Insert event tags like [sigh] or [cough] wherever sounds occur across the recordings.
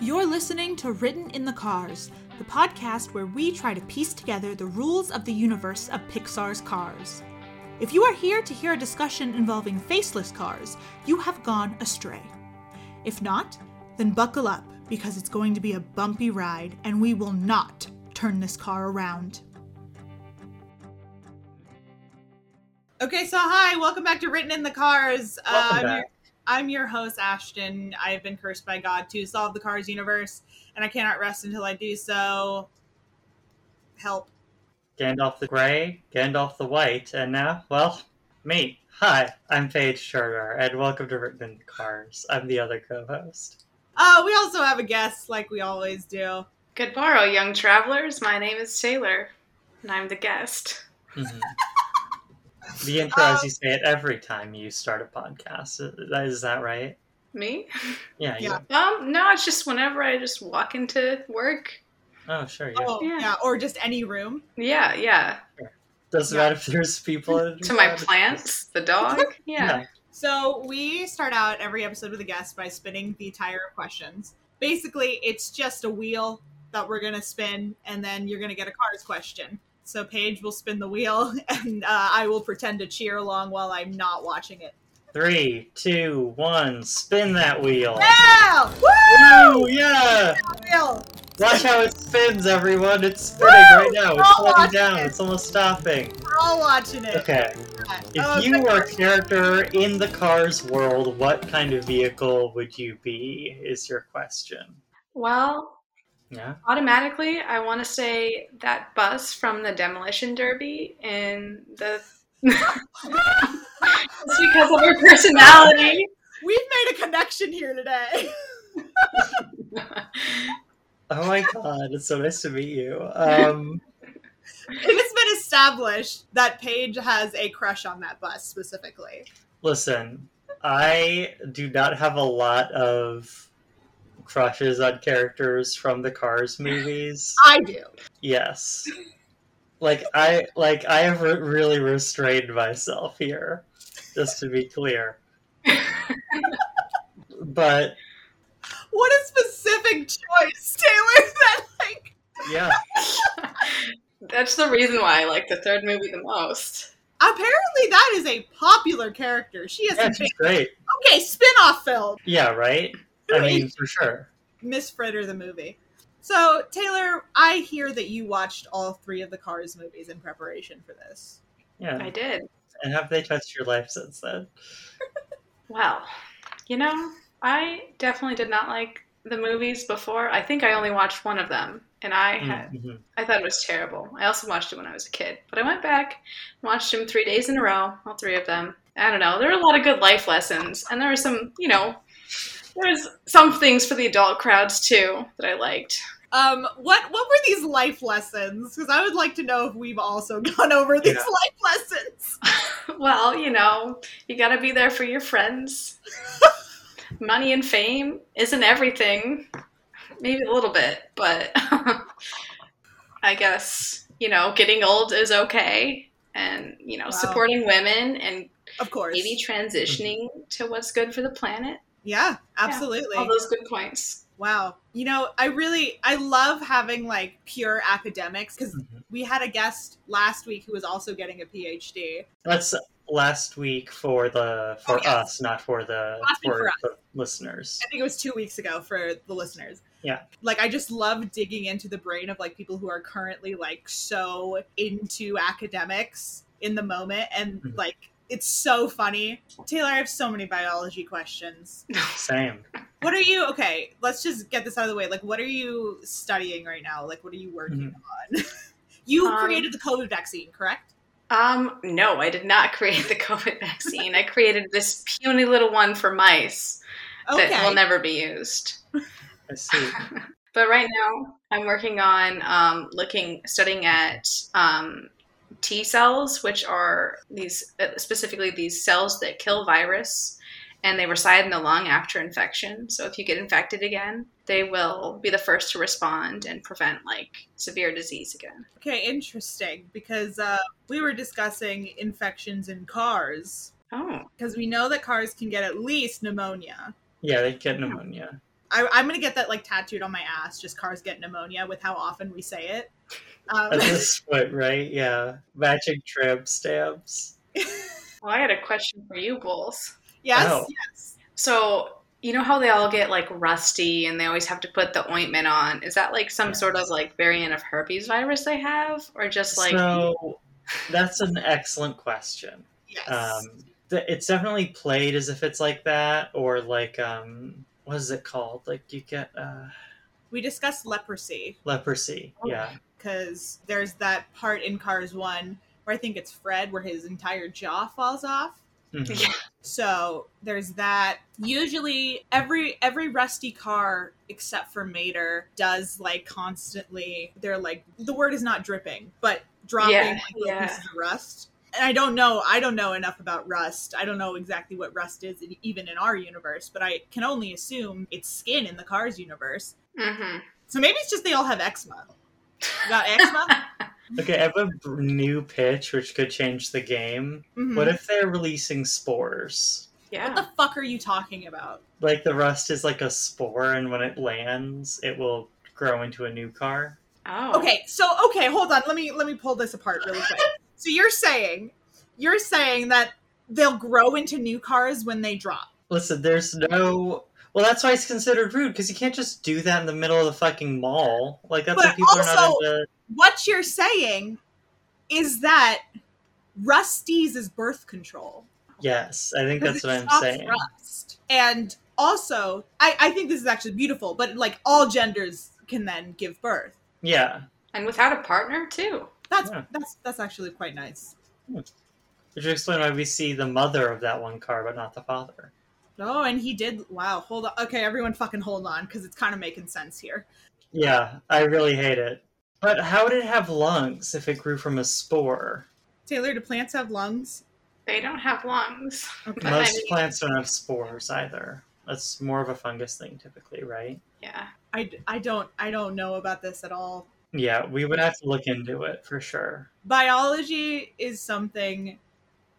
You're listening to Written in the Cars, the podcast where we try to piece together the rules of the universe of Pixar's cars. If you are here to hear a discussion involving faceless cars, you have gone astray. If not, then buckle up because it's going to be a bumpy ride and we will not turn this car around. Okay, so hi, welcome back to Written in the Cars. Uh, I'm, your, host, Ashton. I have been cursed by God to solve the Cars universe, and I cannot rest until I do so. Help. Gandalf the Grey, Gandalf the White, and now, well, me. Hi, I'm Paige Turner, and welcome to Written in the Cars. I'm the other co-host. Oh, we also have a guest, like we always do. Good morrow, young travelers. My name is Taylor, and I'm the guest. Mhm. [laughs] the intro, as you say it every time you start a podcast. Is- Is that right? Me? Yeah. Yeah. You, Um, no, it's just whenever I just walk into work. oh, sure. Yeah. Oh, yeah. Yeah. or just any room. Yeah, yeah. Doesn't yeah. matter if there's people in To my plants, the dog. [laughs] Yeah. So we start out every episode with a guest by spinning the tire of questions. Basically, it's just a wheel that we're gonna spin, and then you're gonna get a Cars question. So Paige will spin the wheel, [laughs] and uh, I will pretend to cheer along while I'm not watching it. Three, two, one. Spin that wheel. Yeah! Woo! Woo! Yeah. Wheel! Watch how it spins, everyone. It's spinning Woo! right now. We're It's slowing down. it. It's almost stopping. We're all watching it. Okay. If Oh, you good. were a character in the Cars world, what kind of vehicle would you be? Is your question. Well, Yeah. automatically, I want to say that bus from the demolition derby in the. it's [laughs] because of her personality. We've made a connection here today. [laughs] Oh my god, it's so nice to meet you. Um, [laughs] it has been established that Paige has a crush on that bus specifically. listen, I do not have a lot of crushes on characters from the Cars movies. [laughs] I do. Yes. Like I like I have re- really restrained myself here, just to be clear. [laughs] but What a specific choice, Taylor. [laughs] That like yeah, That's the reason why I like the third movie the most. apparently that is a popular character. She is. yeah, she's great. okay spin-off film. Yeah, right. I mean, for sure. Miss Fritter the movie. So Taylor, I hear that you watched all three of the Cars movies in preparation for this. Yeah. I did. And have they touched your life since then? [laughs] Well, you know, I definitely did not like the movies before. I think I only watched one of them, and I had Mhm. I thought it was terrible. I also watched it when I was a kid, but I went back, watched them three days in a row, all three of them. I don't know. There were a lot of good life lessons, and there were some, you know, there's some things for the adult crowds too that I liked. Um, what what were these life lessons? Because I would like to know if we've also [laughs] gone over these Yeah. life lessons. [laughs] well, you know, you got to be there for your friends. [laughs] Money and fame isn't everything. Maybe a little bit, but I guess, you know, getting old is okay. And, you know, Wow. supporting women and Of course. maybe transitioning to what's good for the planet. Yeah, absolutely. All those good points. Wow. You know, I really I love having like pure academics because Mhm. we had a guest last week who was also getting a PhD. That's last week for the for Oh, yes. us, not for the Last for, for the listeners. I think it was two weeks ago for the listeners. Yeah. Like I just love digging into the brain of like people who are currently like so into academics in the moment and Mhm. like it's so funny. Taylor, I have so many biology questions. [laughs] Same. What are you okay, let's just get this out of the way. Like what are you studying right now? Like what are you working on? [laughs] you Um, created the COVID vaccine, correct? Um, no, I did not [laughs] create the COVID vaccine. I created this puny little one for mice Okay. that will never be used. I see. But right now, I'm working on um, looking, studying at um, T cells, which are these uh, specifically these cells that kill virus, and they reside in the lung after infection. So if you get infected again, they will be the first to respond and prevent like severe disease again. Okay, interesting. Because uh, we were discussing infections in cars. Oh, Because we know that cars can get at least pneumonia. Yeah, they get pneumonia. I, I'm gonna get that like tattooed on my ass. Just cars get pneumonia with how often we say it. Um, At this point, right? Yeah. Matching trim stamps. [laughs] Well, I had a question for you, Bulls. yes, Oh. yes. So you know how they all get like rusty and they always have to put the ointment on. Is that like some sort of like variant of herpes virus they have, or just like so that's an excellent question. Yes. Um, th- it's definitely played as if it's like that, or like um, what is it called? Like you get uh, we discussed leprosy leprosy. Oh. Yeah. Because there's that part in Cars One where I think it's Fred where his entire jaw falls off. Mhm. So there's that. Usually, every every rusty car except for Mater does like constantly. They're like the word is not dripping, but dropping Yeah, like, yeah. pieces of rust. And I don't know. I don't know enough about rust. I don't know exactly what rust is, in- even in our universe. But I can only assume it's skin in the Cars universe. hmm So maybe it's just they all have eczema. You got eczema? [laughs] Okay, I have a b- new pitch which could change the game. Mhm. What if they're releasing spores? yeah. What the fuck are you talking about? Like the rust is like a spore, and when it lands, it will grow into a new car. oh, Okay, so okay, hold on. Let me let me pull this apart really quick. [laughs] so you're saying you're saying that they'll grow into new cars when they drop. Listen, there's no. Well, that's why it's considered rude because you can't just do that in the middle of the fucking mall. Like that's But why people are not also- into. What you're saying is that Rusty's is birth control. Yes, I think that's Because what I'm stops saying. Rust. And also, I, I think this is actually beautiful, but like all genders can then give birth. Yeah, and without a partner too. That's Yeah. that's that's actually quite nice. Hmm. which would explain why we see the mother of that one car, but not the father. Oh, and he did. Wow, hold on. Okay, everyone, fucking hold on, because it's kind of making sense here. Yeah, I really hate it. But how would it have lungs if it grew from a spore? Taylor, do plants have lungs? They don't have lungs. Okay. I Most mean- plants don't have spores either. That's more of a fungus thing, typically, right? Yeah. I, I don't I don't know about this at all. Yeah, we would have to look into it for sure. Biology is something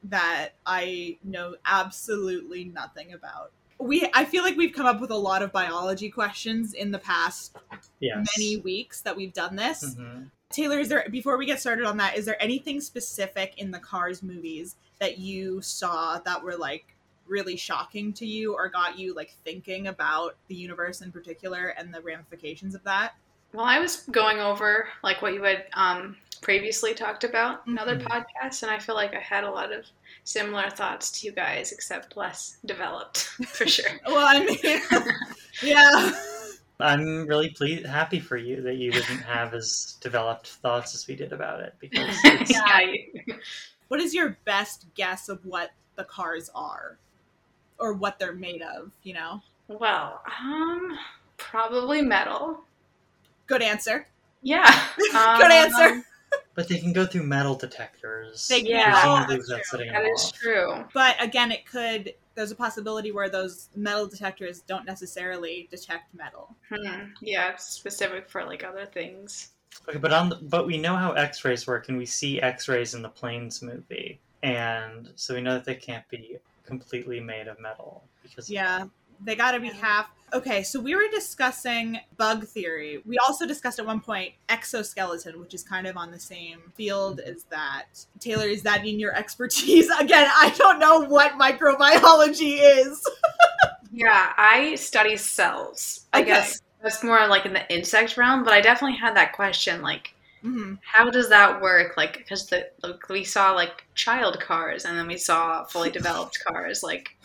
that I know absolutely nothing about. We I feel like we've come up with a lot of biology questions in the past Yes. many weeks that we've done this. Mhm. Taylor, is there before we get started on that, is there anything specific in the Cars movies that you saw that were like really shocking to you or got you like thinking about the universe in particular and the ramifications of that? Well, I was going over like what you had um, previously talked about in other Mhm. podcasts, and I feel like I had a lot of similar thoughts to you guys, except less developed [laughs] for sure. [laughs] Well, I mean, [laughs] yeah. I'm really pleased, happy for you that you didn't have as developed thoughts as we did about it because it's, yeah, you- What is your best guess of what the cars are or what they're made of, you know? well, um, probably metal. Good answer. Yeah. Um, Good answer. But they can go through metal detectors. They can. Yeah. Presumably That's that's true. setting That them is off. true. But again, it could there's a possibility where those metal detectors don't necessarily detect metal. Hmm. Yeah, it's specific for like other things. Okay, but on the, but we know how X-rays work, and we see X-rays in the Planes movie, and so we know that they can't be completely made of metal because Yeah. They got to be half. Okay, so we were discussing bug theory. We also discussed at one point exoskeleton, which is kind of on the same field as that. Taylor, is that in your expertise? [laughs] Again, I don't know what microbiology is. [laughs] Yeah, I study cells. I Okay. guess that's more like in the insect realm, but I definitely had that question like Mhm. how does that work like because the like, we saw like child cars and then we saw fully developed cars like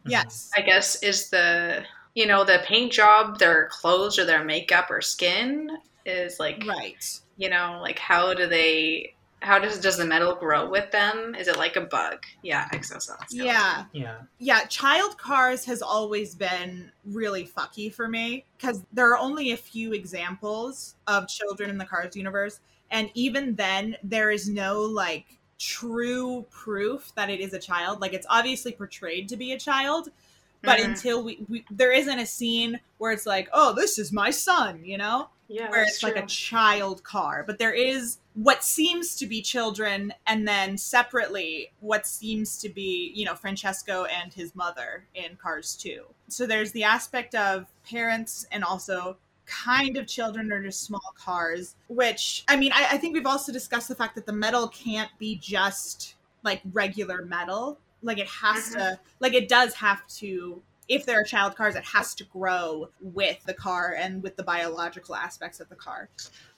Mm-hmm. Yes. i guess is the you know the paint job their clothes or their makeup or skin is like Right. you know like how do they how does does the metal grow with them is it like a bug yeah exoskeleton Yeah. yeah. Yeah, child cars has always been really fucky for me because there are only a few examples of children in the Cars universe. And even then, there is no like true proof that it is a child. Like, it's obviously portrayed to be a child, but Mhm. until we, we, there isn't a scene where it's like, oh, this is my son, you know? Yeah, where it's like a child car, but there is what seems to be children, and then separately what seems to be, you know, Francesco and his mother in Cars 2. So there's the aspect of parents and also kind of children or just small cars, which, I mean, I, I think we've also discussed the fact that the metal can't be just like regular metal. Like it has to, mm-hmm. like it does have to if there are child cars, it has to grow with the car and with the biological aspects of the car.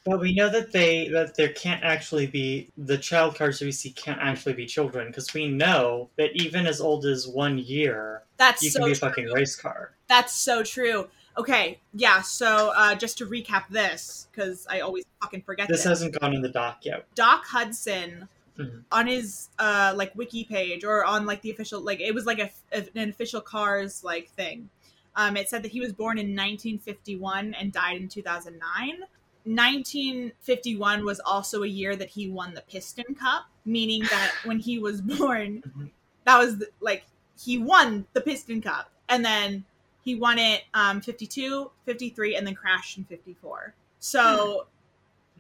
But we know that they that there can't actually be the child cars that we see can't actually be children because we know that even as old as one year, That's you so can be a true. fucking race car. That's so true. Okay, yeah. So uh, just to recap this, because I always fucking forget This this. hasn't gone in the doc yet. Doc Hudson Mhm. on his uh like wiki page or on like the official like it was like a, an official cars like thing. Um, it said that he was born in 1951 and died in 2009. 1951 was also a year that he won the Piston Cup, meaning that [sighs] when he was born, Mhm. that was the, like he won the Piston Cup, and then he won it um 52, 53, and then crashed in 54. So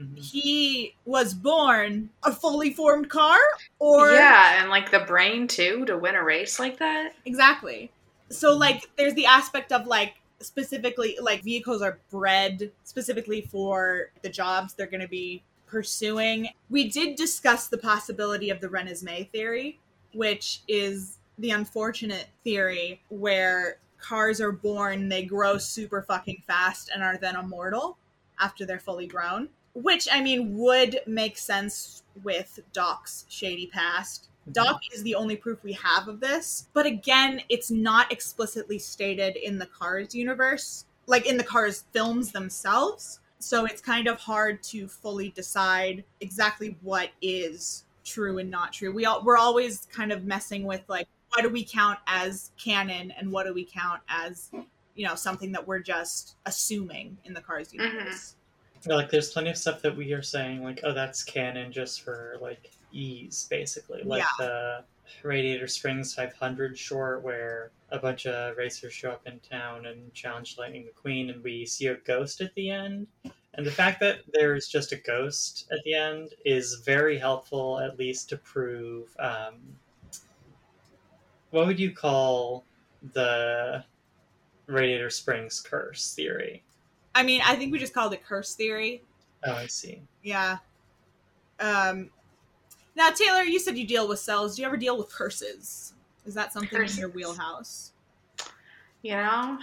Mhm. he was born a fully formed car or yeah, and like the brain too to win a race like that. exactly so like there's the aspect of like specifically like vehicles are bred specifically for the jobs they're going to be pursuing we did discuss the possibility of the renesmee theory which is the unfortunate theory where cars are born they grow super fucking fast and are then immortal after they're fully grown which i mean would make sense with doc's shady past mhm. Doc is the only proof we have of this. But again, it's not explicitly stated in the Cars universe, like in the Cars films themselves. So it's kind of hard to fully decide exactly what is true and not true. We all, we're always kind of messing with like what do we count as canon and what do we count as you know something that we're just assuming in the Cars universe. Like, there's plenty of stuff that we are saying, like, oh, that's canon just for, like, ease, basically. Like Yeah. the Radiator Springs 500 short, where a bunch of racers show up in town and challenge Lightning McQueen, and we see a ghost at the end. And the fact that there's just a ghost at the end is very helpful, at least to prove. Um, what would you call the Radiator Springs curse theory? I mean, I think we just called it curse theory. Oh, I see. Yeah. Um now Taylor, you said you deal with cells. Do you ever deal with curses? Is that something in your wheelhouse? You know,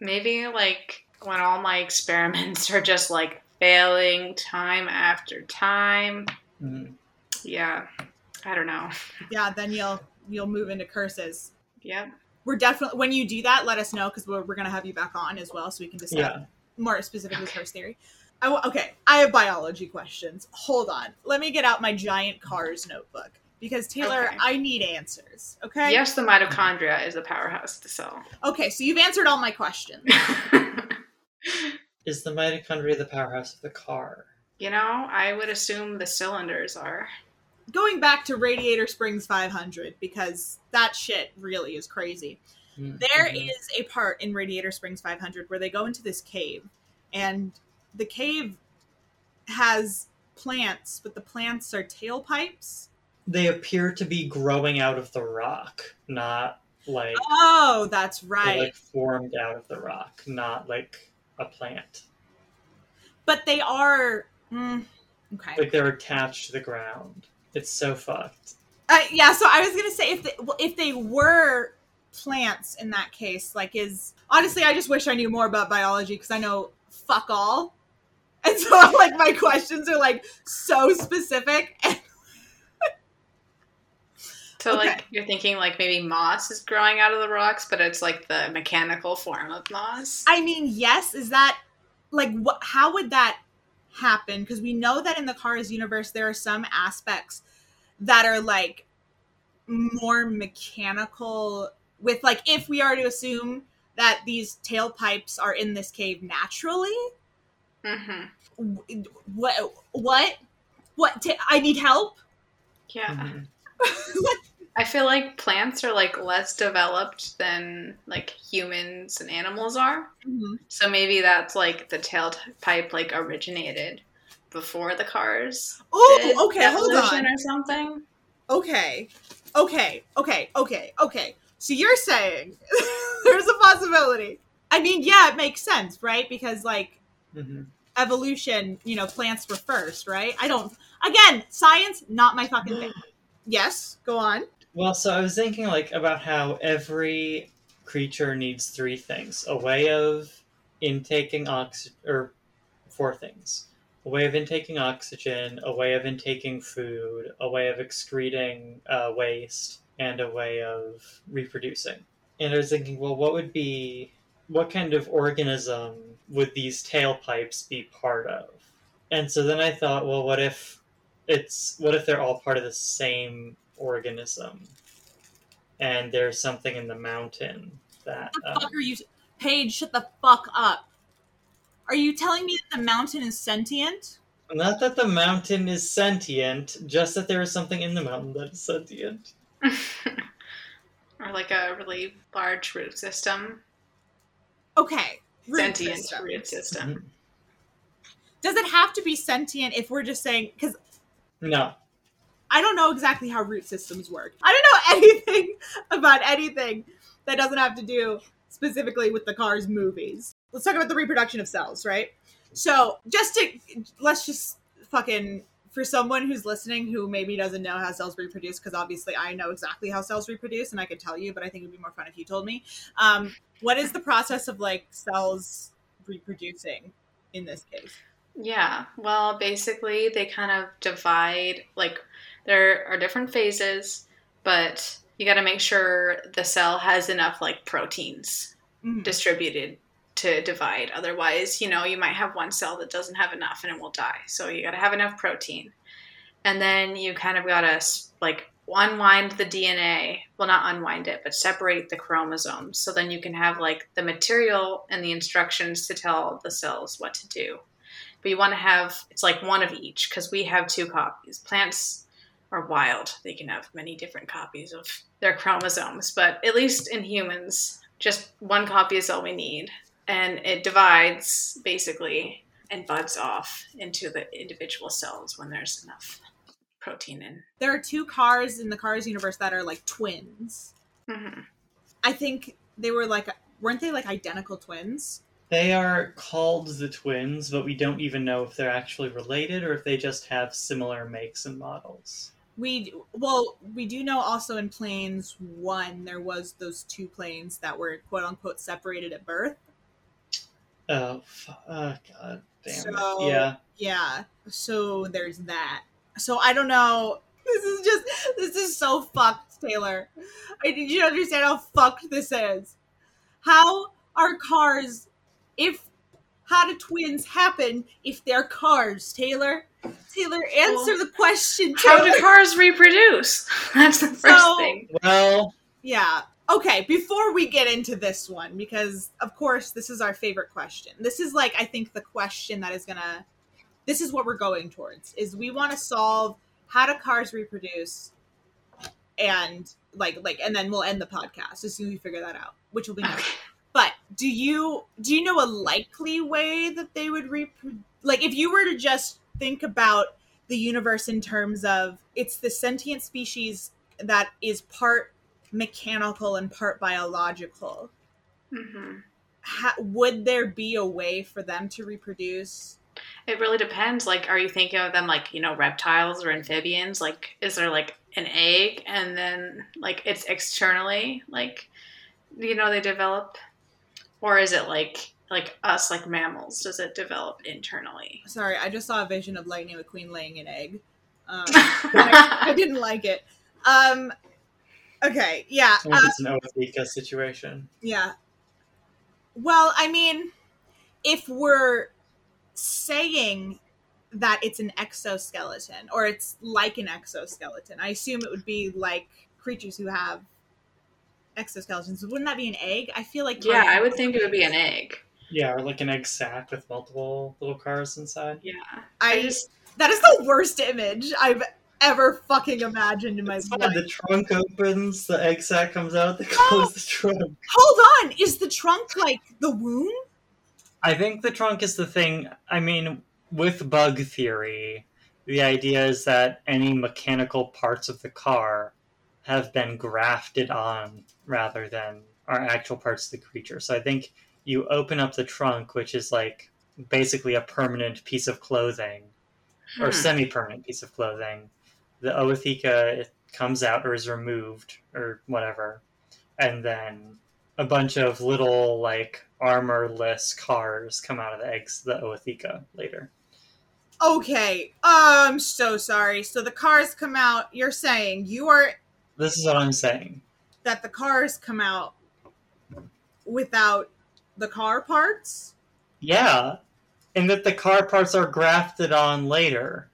maybe like when all my experiments are just like failing time after time. Mhm. Yeah, I don't know. Yeah, then you'll you'll move into curses. Yeah. We're definitely when you do that, let us know because we're, we're gonna have you back on as well, so we can discuss Yeah. more specifically curse theory. I w- okay, I have biology questions. Hold on, let me get out my giant cars notebook because Taylor, Okay. I need answers. Okay. Yes, the mitochondria is a powerhouse of the cell. Okay, so you've answered all my questions. [laughs] Is the mitochondria the powerhouse of the car? you know, I would assume the cylinders are. Going back to Radiator Springs 500 because that shit really is crazy. Mm-hmm. is a part in Radiator Springs 500 where they go into this cave, and the cave has plants, but the plants are tailpipes. They appear to be growing out of the rock, not like Oh, that's right. like formed out of the rock, not like a plant. but they are. Mm, okay. Like they're attached to the ground. It's so fucked. Uh, yeah, so I was gonna say if they, well, if they were plants in that case, like is honestly, I just wish I knew more about biology because I know fuck all, [laughs] and so like my questions are like so specific. [laughs] So, Okay. like, you're thinking like maybe moss is growing out of the rocks, but it's like the mechanical form of moss. I mean, yes, is that like what? How would that happen? Because we know that in the Cars universe, there are some aspects that are like more mechanical. With like, if we are to assume that these tailpipes are in this cave naturally, hmm what? What? What? Ta- I need help. Yeah. Mhm. [laughs] I feel like plants are like less developed than like humans and animals are. Mhm. So maybe that's like the tailpipe like originated before the cars. did Oh, okay, hold on. Or something. Okay, okay, okay, okay, okay. So you're saying [laughs] there's a possibility. I mean, yeah, it makes sense, right? Because like hmm evolution, you know, plants were first, right? I don't. Again, science, not my fucking thing. [gasps] Yes, go on. Well, so I was thinking like about how every creature needs three things: a way of intaking oxygen, or four things: a way of intaking oxygen, a way of intaking food, a way of excreting uh, waste, and a way of reproducing. And I was thinking, well, what would be, what kind of organism would these tailpipes be part of? And so then I thought, well, what if it's what if they're all part of the same organism and there's something in the mountain that What the um, fuck are you, Paige? Shut the fuck up. Are you telling me that the mountain is sentient? not that the mountain is sentient just that there is something in the mountain that is sentient [laughs] or like a really large root system. Okay. root Sentient system. root system. Mm-hmm. Does it have to be sentient if we're just saying? Because no I don't know exactly how root systems work. I don't know [laughs] anything about anything that doesn't have to do specifically with the Cars movies. Let's talk about the reproduction of cells, right? So, just to let's just fucking for someone who's listening who maybe doesn't know how cells reproduce, because obviously I know exactly how cells reproduce and I could tell you, but I think it'd be more fun if you told me. Um, what is the process of like cells reproducing in this case? Yeah. Well, basically, they kind of divide, like, there are different phases, but you got to make sure the cell has enough, like, proteins Mhm. distributed to divide. Otherwise, you know, you might have one cell that doesn't have enough and it will die. So you got to have enough protein. And then you kind of got to, like, unwind the DNA. Well, not unwind it, but separate the chromosomes. So then you can have, like, the material and the instructions to tell the cells what to do but you want to have it's like one of each because we have two copies plants are wild they can have many different copies of their chromosomes but at least in humans just one copy is all we need and it divides basically and buds off into the individual cells when there's enough protein in There are two cars in the Cars universe that are like twins. hmm I think they were like, weren't they like identical twins? they are called the twins but we don't even know if they're actually related or if they just have similar makes and models We well, we do know also in Planes One there was those two planes that were quote unquote separated at birth. Oh, fu- oh god damn So- it yeah Yeah, so there's that. So I don't know. This is just this is so fucked, Taylor. I need you to understand how fucked this is. How are cars if how do twins happen if they're cars, Taylor? Taylor, answer Well, the question. how do cars reproduce [laughs] that's the first So- thing well Yeah. Okay, before we get into this one, because of course this is our favorite question. This is like I think the question that is gonna this is what we're going towards is we want to solve how do cars reproduce and like like and then we'll end the podcast as soon as we figure that out, which will be nice. But do you do you know a likely way that they would reproduce? Like, if you were to just think about the universe in terms of it's the sentient species that is part mechanical and part biological, hmm ha- would there be a way for them to reproduce? It really depends. Like, are you thinking of them like, you know, reptiles or amphibians? Like, is there like an egg and then like it's externally like, you know, they develop? Or is it like, like us, like mammals? Does it develop internally? Sorry, I just saw a vision of Lightning McQueen laying an egg. Um, I, [laughs] I didn't like it. Um, okay, yeah. I think uh, it's an ootheca situation Yeah. Well, I mean, if we're saying that it's an exoskeleton or it's like an exoskeleton, I assume it would be like creatures who have exoskeletons. Wouldn't that be an egg? I feel like yeah, I would think it would be an egg. yeah or like an egg sac with multiple little cars inside Yeah. I I just, that is the worst image I've ever fucking imagined in my It's life. fine. The trunk opens, the egg sac comes out, they Oh. close the trunk. Hold on, is the trunk like the womb? I think the trunk is the thing. I mean, with bug theory, the idea is that any mechanical parts of the car have been grafted on rather than are actual parts of the creature. So I think you open up the trunk, which is like basically a permanent piece of clothing or Hmm. semi-permanent piece of clothing. The ootheca it comes out or is removed or whatever, and then a bunch of little like armorless cars come out of the eggs the ootheca later. Okay, uh, I'm so sorry. So the cars come out. You're saying you are This is what I'm saying. that the cars come out without the car parts? Yeah, and that the car parts are grafted on later,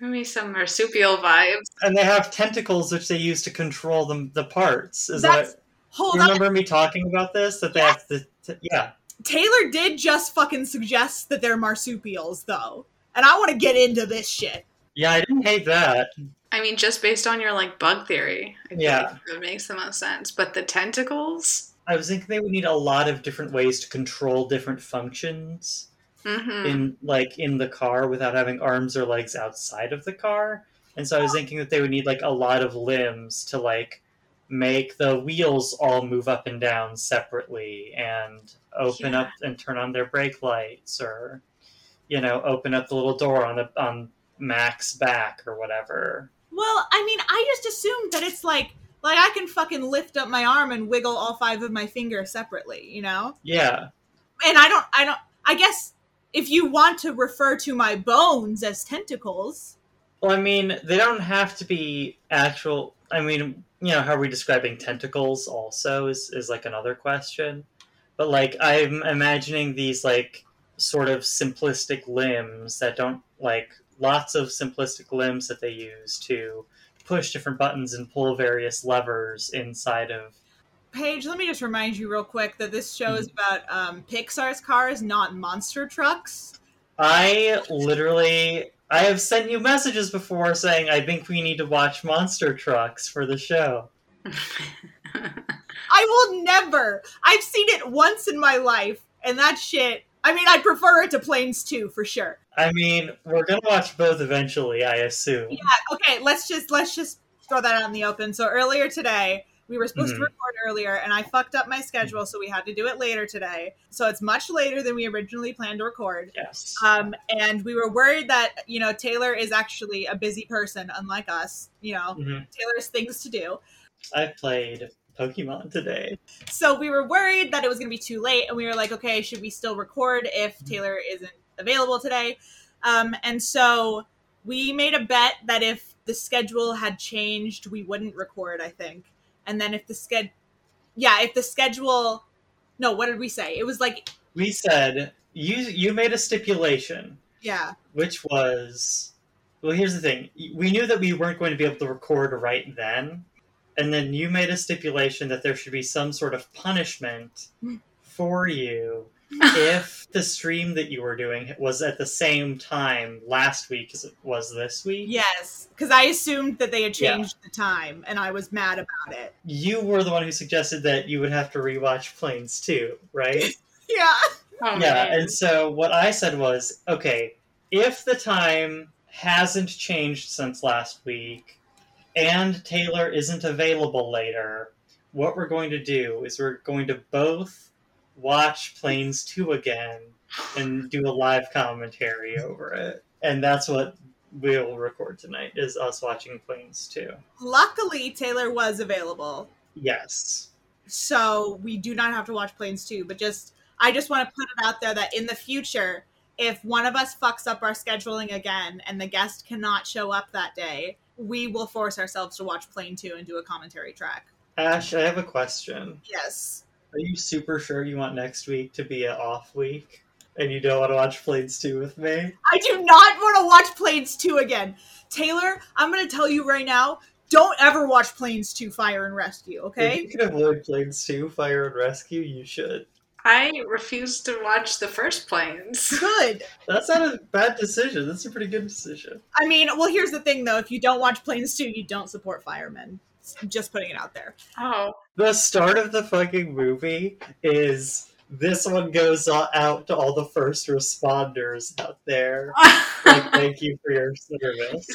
Maybe some marsupial vibes. and they have tentacles which they use to control the the parts. Is That's- that Hold you on. remember me talking about this? That they have the t- yeah. Taylor did just fucking suggest that they're marsupials, though. And I want to get into this shit. Yeah, I didn't hate that. I mean, just based on your like bug theory, I Yeah. like it makes the most sense. But the tentacles, I was thinking they would need a lot of different ways to control different functions hmm in like in the car without having arms or legs outside of the car. And so I was thinking that they would need like a lot of limbs to like make the wheels all move up and down separately and open Yeah. up and turn on their brake lights or you know, open up the little door on the on Mac's back or whatever. Well, I mean, I just assumed that it's like, like I can fucking lift up my arm and wiggle all five of my fingers separately, you know? Yeah. And I don't, I don't, I guess if you want to refer to my bones as tentacles, Well, I mean, they don't have to be actual. I mean, you know, how are we describing tentacles? Also, is is like another question. But like, I'm imagining these like sort of simplistic limbs that don't like lots of simplistic limbs that they use to push different buttons and pull various levers inside of. Paige, let me just remind you real quick that this show is about um, Pixar's cars, not monster trucks. I literally. I have sent you messages before saying I think we need to watch Monster Trucks for the show. [laughs] I will never. I've seen it once in my life, and that shit. I mean, I prefer it to Planes 2 for sure. I mean, we're gonna watch both eventually, I assume. Yeah, okay, let's just let's just throw that out in the open. So earlier today, we were supposed Mhm. to record earlier, and I fucked up my schedule, so we had to do it later today. So it's much later than we originally planned to record. Yes. Um, and we were worried that you know Taylor is actually a busy person, unlike us. You know, Mhm. Taylor has things to do. I played Pokemon today. So we were worried that it was going to be too late, and we were like, okay, should we still record if Taylor isn't available today? Um, and so we made a bet that if the schedule had changed, we wouldn't record. I think, and then if the sched, yeah, if the schedule, no, what did we say? It was like, We said you you made a stipulation, yeah, which was well. Here's the thing: we knew that we weren't going to be able to record right then, and then you made a stipulation that there should be some sort of punishment mm. for you if the stream that you were doing was at the same time last week as it was this week. yes, because I assumed that they had Yeah. changed the time, and I was mad about it. You were the one who suggested that you would have to rewatch Planes too, right? [laughs] Yeah, Oh, yeah, man. and so what I said was, okay, if the time hasn't changed since last week and Taylor isn't available later, what we're going to do is we're going to both watch Planes 2 again and do a live commentary over it. And that's what we'll record tonight is us watching Planes 2. luckily Taylor was available. Yes. so we do not have to watch planes 2 but just i just want to put it out there that in the future if one of us fucks up our scheduling again and the guest cannot show up that day we will force ourselves to watch plane 2 and do a commentary track Ash, I have a question. yes Are you super sure you want next week to be an off week? And you don't want to watch Planes 2 with me? i do not want to watch planes 2 again taylor i'm going to tell you right now don't ever watch planes 2 fire and rescue okay? If okay you can avoid Planes 2, Fire and Rescue, you should. I refuse to watch the first planes. [laughs] Good. That's not a bad decision. That's a pretty good decision. I mean, well, here's the thing though: if you don't watch Planes Two, you don't support firemen. Just putting it out there. Oh, The start of the fucking movie is this one goes out to all the first responders out there. [laughs] Like, thank you for your service.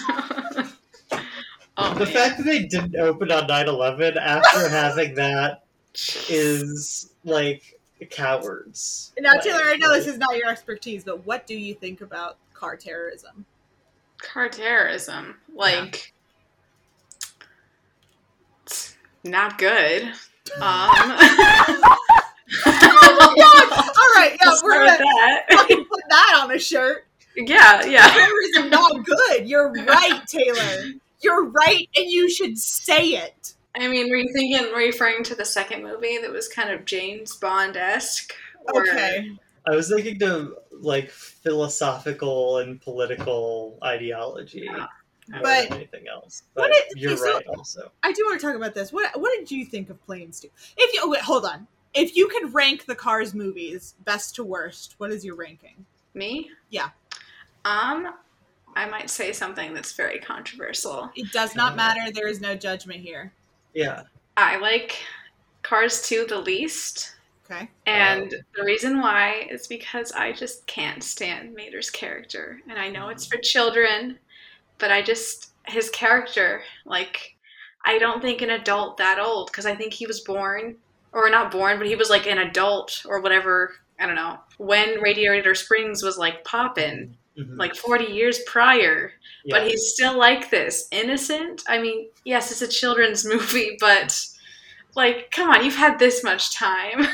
oh The man. fact that they didn't open on 9 11 after [laughs] having that is like cowards. Now, Like, Taylor, I know this is not your expertise, but what do you think about car terrorism? car terrorism. Like, it's not good. [laughs] Um, oh my god! All right, yeah, let's we're gonna that. fucking put that on a shirt. yeah, yeah. Terrorism not good. You're right, Taylor. You're right, and you should say it. I mean, were you thinking, were you referring to the second movie that was kind of James Bond esque? Okay. I was thinking to like philosophical and political ideology Yeah. More But- anything else. What But is- you're okay, so- right also. I do want to talk about this. What What did you think of Planes Two? If you oh, wait, hold on. If you could rank the Cars movies best to worst, what is your ranking? Me? Yeah. Um, I might say something that's very controversial. It does not matter. There is no judgment here. Yeah. I like Cars 2 the least. Okay. And the reason why is because I just can't stand Mater's character. And I know it's for children, but I just, his character, like, I don't think an adult that old, because I think he was born, or not born, but he was like an adult or whatever, I don't know, when Radiator Springs was like poppin', Mhm. like 40 years prior. Yeah. But he's still like this, innocent. I mean, yes, it's a children's [laughs] movie, but like, come on, you've had this much time.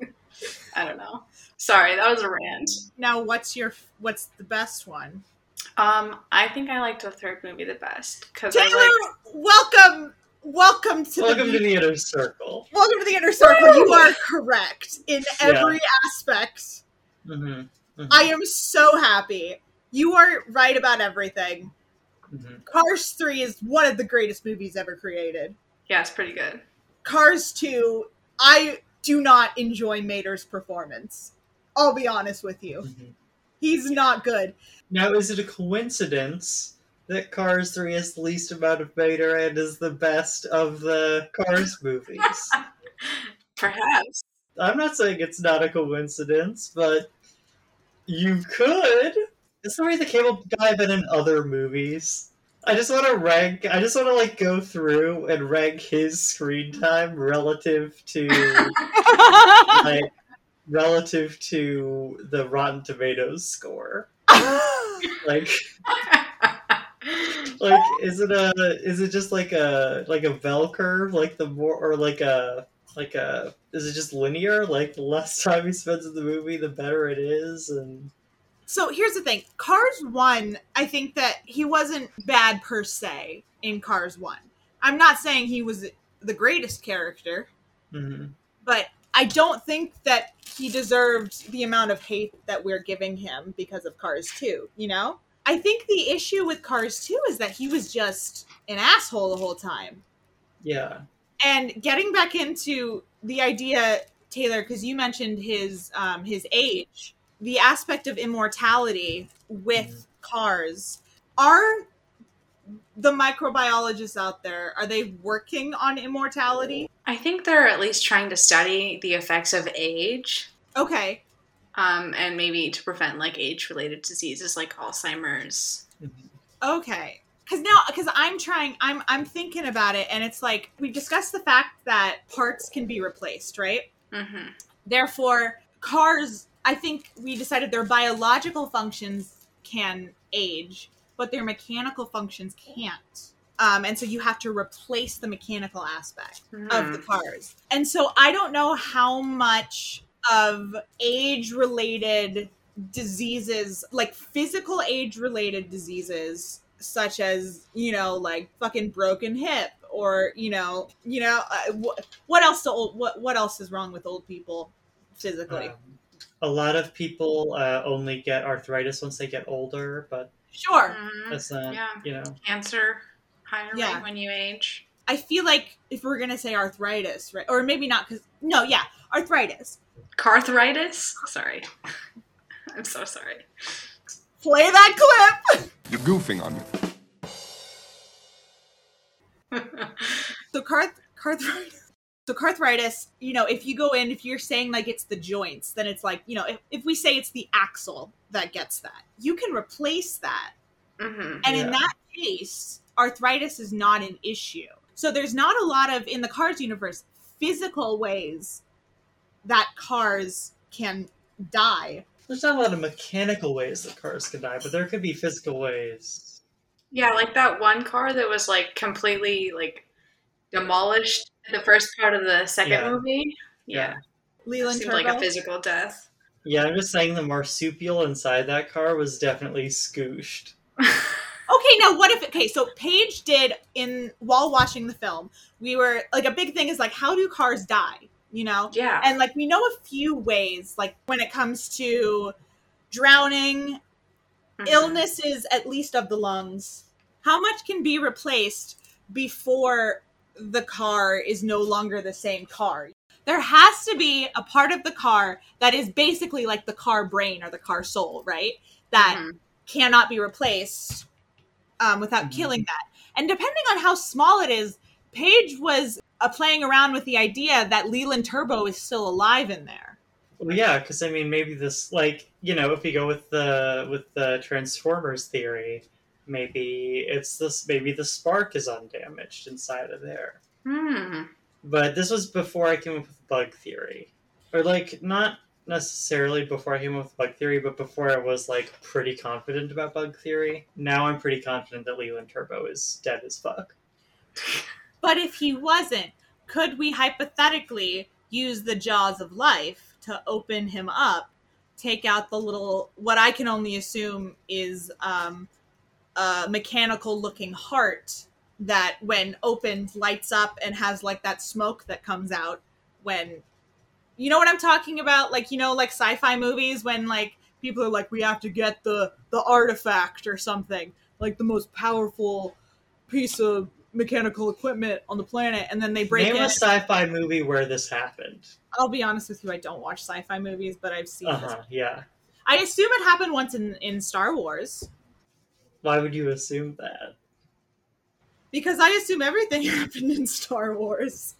[laughs] I don't know. Sorry, that was a rant. Now, what's your what's the best one? Um, I think I liked the third movie the best because Taylor, I like. welcome, welcome to Welcome the to the inner circle. welcome to the inner circle. Woo! You are correct in every aspect. hmm I am so happy. You are right about everything. hmm Cars 3 is one of the greatest movies ever created. Yeah, it's pretty good. Cars 2, I do not enjoy Mater's performance. I'll be honest with you. He's not good. Now, is it a coincidence that Cars 3 has the least amount of Mater and is the best of the Cars movies? [laughs] Perhaps. I'm not saying it's not a coincidence, but you could. Is the way the cable guy been in other movies? I just want to rank. I just want to like go through and rank his screen time relative to [laughs] like relative to the Rotten Tomatoes score. [laughs] Like, [laughs] like is it a is it just like a like a bell curve? Like the more or like a like a is it just linear? Like the less time he spends in the movie, the better it is, and so here's the thing Cars 1, I think that he wasn't bad per se in Cars 1. I'm not saying he was the greatest character. mhm. but I don't think that he deserved the amount of hate that we're giving him because of Cars 2, you know? I think the issue with Cars 2 is that he was just an asshole the whole time. yeah, And getting back into the idea, Taylor, because you mentioned his um, his age, the aspect of immortality with cars, are the microbiologists out there are they working on immortality? I think they're at least trying to study the effects of age Okay, um, and maybe to prevent like age related diseases like Alzheimer's. Okay. Cuz now cuz I'm trying I'm I'm thinking about it and it's like we discussed the fact that parts can be replaced, right? hmm Therefore, cars I think we decided their biological functions can age, but their mechanical functions can't. Um, and so you have to replace the mechanical aspect of the cars. And so I don't know how much of age related diseases, like physical age related diseases, such as, you know, like fucking broken hip or, you know, you know, uh, wh- what else to old, what, what else is wrong with old people physically? Um, a lot of people uh, only get arthritis once they get older, but sure. Mhm. that's not Yeah. you know. Cancer higher Yeah. rate when you age. I feel like if we're gonna say arthritis, right, or maybe not, because no, yeah, Arthritis. Carthritis? Sorry. [laughs] I'm so sorry. Play that clip. You're goofing on me. [laughs] So carth carthritis. So carthritis, you know, if you go in, if you're saying like it's the joints, then it's like, you know, if, if we say it's the axle that gets that, you can replace that. hmm And in that case, arthritis is not an issue. So there's not a lot of in the cars universe physical ways that cars can die. There's not a lot of mechanical ways that cars can die, but there could be physical ways. Yeah, like that one car that was like completely like demolished in the first part of the second Yeah. movie. Yeah, Leland seemed Turbo. like a physical death. Yeah, I'm just saying the marsupial inside that car was definitely scooshed. [laughs] Okay, now what if okay, so Paige did in while watching the film, we were like a big thing is like how do cars die? You know? yeah, And like we know a few ways, like when it comes to drowning, Mhm. illnesses at least of the lungs. How much can be replaced before the car is no longer the same car? There has to be a part of the car that is basically like the car brain or the car soul, right? That Mhm. cannot be replaced um, without Mhm. killing that. And depending on how small it is, Paige was uh, playing around with the idea that Leland Turbo is still alive in there. Well, yeah, because I mean, maybe this, like, you know, if we go with the with the Transformers theory, maybe it's this. Maybe the spark is undamaged inside of there. Hmm. But this was before I came up with bug theory, or like not necessarily before I came up with bug theory, but before I was like pretty confident about bug theory. Now I'm pretty confident that Leland Turbo is dead as fuck. But if he wasn't, could we hypothetically use the jaws of life to open him up, take out the little, what I can only assume is um, a mechanical looking heart that, when opened, lights up and has like that smoke that comes out when. You know what I'm talking about? Like, you know, like sci fi movies when like people are like, we have to get the, the artifact or something, like the most powerful piece of mechanical equipment on the planet and then they break Name in. a sci-fi movie where this happened. I'll be honest with you, I don't watch sci-fi movies, but I've seen Uh this. huh. Yeah. I assume it happened once in, in Star Wars. Why would you assume that? Because I assume everything [laughs] happened in Star Wars.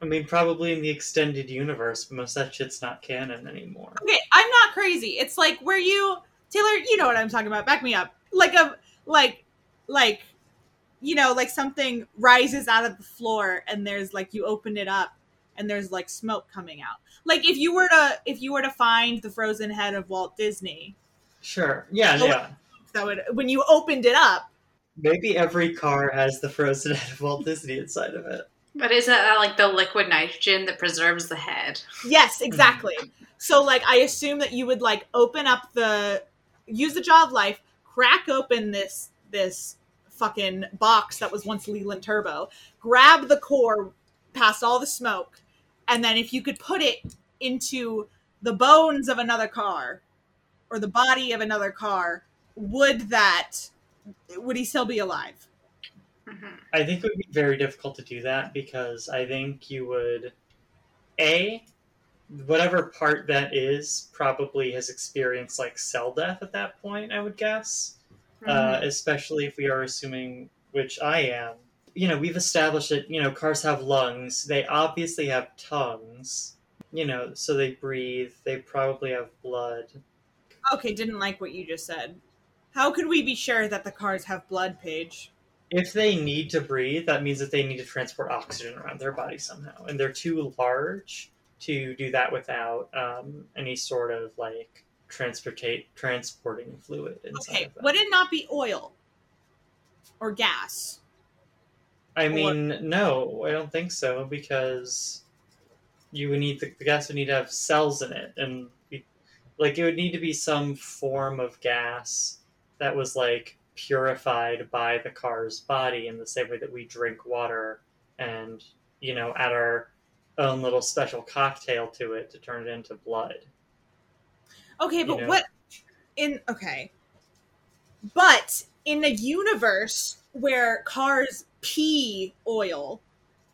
I mean, probably in the extended universe, but most of that shit's not canon anymore. Okay, I'm not crazy. It's like where you Taylor, you know what I'm talking about. Back me up. Like a like like you know, like something rises out of the floor and there's like you open it up and there's like smoke coming out. Like if you were to if you were to find the frozen head of Walt Disney, Sure. Yeah, Oh. yeah. that would when you opened it up, Maybe every car has the frozen head of Walt Disney inside of it. But is that uh, like the liquid nitrogen that preserves the head? Yes, exactly. So like I assume that you would like open up the use the jaw of life, crack open this this fucking box that was once Leland Turbo, grab the core past all the smoke, and then if you could put it into the bones of another car or the body of another car, would that would he still be alive? Hmm I think it would be very difficult to do that because I think you would, A, whatever part that is probably has experienced like cell death at that point, I would guess. uh, especially if we are assuming, which I am. You know, we've established that you know cars have lungs. They obviously have tongues. You know, so they breathe. They probably have blood. Okay, didn't like what you just said. How could we be sure that the cars have blood, Paige? If they need to breathe, that means that they need to transport oxygen around their body somehow, and they're too large to do that without um, any sort of like transportate transporting fluid Okay, would it not be oil? Or gas? I mean, no, I don't think so because you would need the, the gas would need to have cells in it, and be, like it would need to be some form of gas that was like purified by the car's body in the same way that we drink water, and you know, add our own little special cocktail to it to turn it into blood. Okay, but You know. what in okay. But in a universe where cars pee oil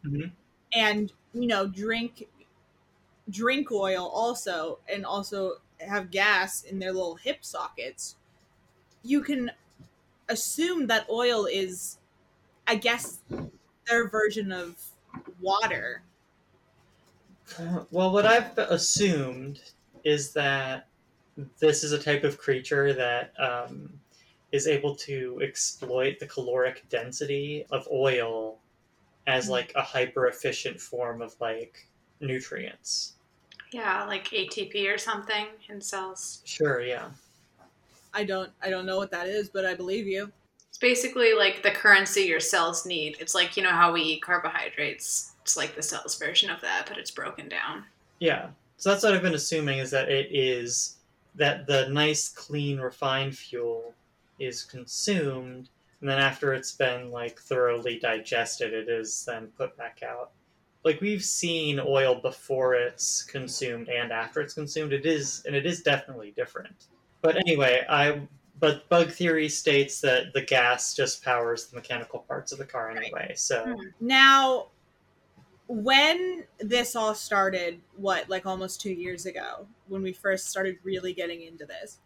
Mhm. and you know drink drink oil also and also have gas in their little hip sockets, you can assume that oil is, I guess, their version of water. Well, what I've assumed is that this is a type of creature that um, is able to exploit the caloric density of oil as like a hyper efficient form of like nutrients. Yeah, like ATP or something in cells. Sure, yeah. I don't I don't know what that is, but I believe you. It's basically like the currency your cells need. It's like, you know, how we eat carbohydrates. It's like the cells version of that, but it's broken down. Yeah. So that's what I've been assuming is that it is that the nice, clean, refined fuel is consumed, and then after it's been like thoroughly digested, it is then put back out. Like we've seen oil before it's consumed and after it's consumed. It is, and it is definitely different. But anyway, I but bug theory states that the gas just powers the mechanical parts of the car anyway. So Hmm. Now, when this all started, what, like almost two years ago, when we first started really getting into this,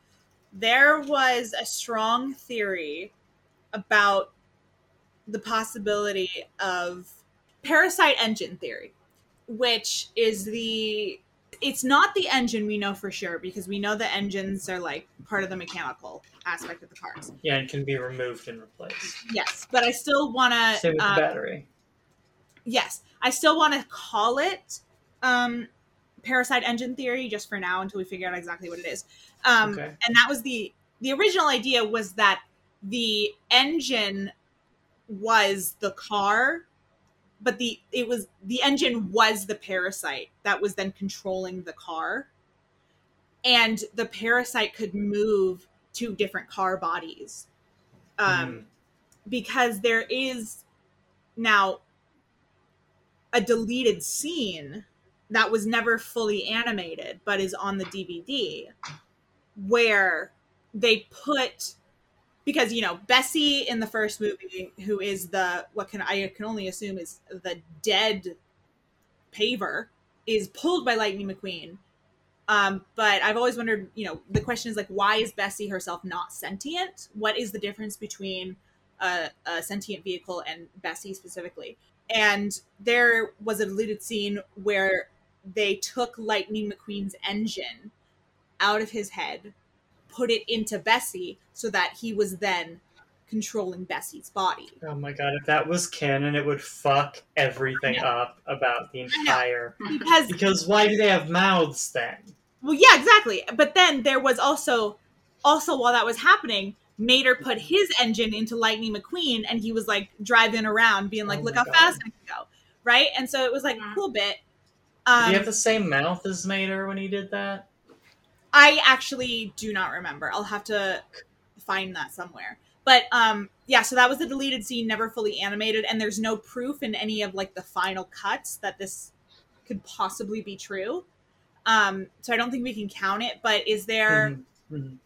there was a strong theory about the possibility of parasite engine theory, which is the. It's not the engine we know for sure because we know the engines are like part of the mechanical aspect of the cars. yeah, and can be removed and replaced. Yes, but I still want to Same with to. the battery. yes, I still want to call it um, parasite engine theory just for now until we figure out exactly what it is. Um, Okay. And that was the the original idea was that the engine was the car, but the it was the engine was the parasite that was then controlling the car, and the parasite could move to different car bodies. Um, Mhm. because there is now a deleted scene that was never fully animated but is on the DVD where they put because you know Bessie in the first movie who is the what can I can only assume is the dead paver is pulled by Lightning McQueen um, but I've always wondered, you know, the question is like, why is Bessie herself not sentient? What is the difference between a, a sentient vehicle and Bessie specifically? And there was a deleted scene where they took Lightning McQueen's engine out of his head, put it into Bessie, so that he was then controlling Bessie's body. Oh my god, if that was canon, it would fuck everything up about the entire. Because Because why do they have mouths then? Well, yeah, exactly. But then there was also, also while that was happening, Mater put his engine into Lightning McQueen, and he was like driving around, being like, Oh "Look my how God. fast I can go!" Right? And so it was like a cool bit. Did Um, he have the same mouth as Mater when he did that? I actually do not remember. I'll have to find that somewhere. But um, yeah, so that was the deleted scene, never fully animated, and there's no proof in any of like the final cuts that this could possibly be true. Um, so I don't think we can count it. But is there? Mhm, mhm.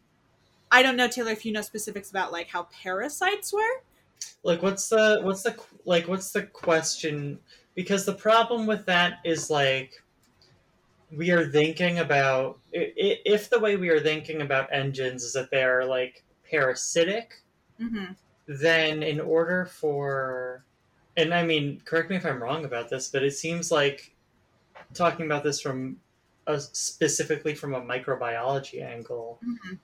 I don't know, Taylor, if you know specifics about like how parasites work. Like, what's the what's the like what's the question? Because the problem with that is like we are thinking about if the way we are thinking about engines is that they are like parasitic Mm-hmm. then in order for and i mean correct me if i'm wrong about this but it seems like talking about this from a, specifically from a microbiology angle Mhm.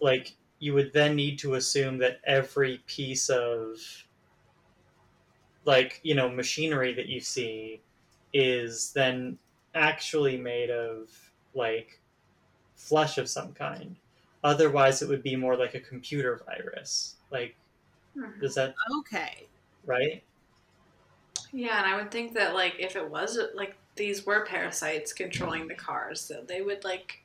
like you would then need to assume that every piece of like you know machinery that you see is then actually made of like flesh of some kind otherwise it would be more like a computer virus like Mhm. does that Okay. right? Yeah, and I would think that like if it was like these were parasites controlling the cars, that they would like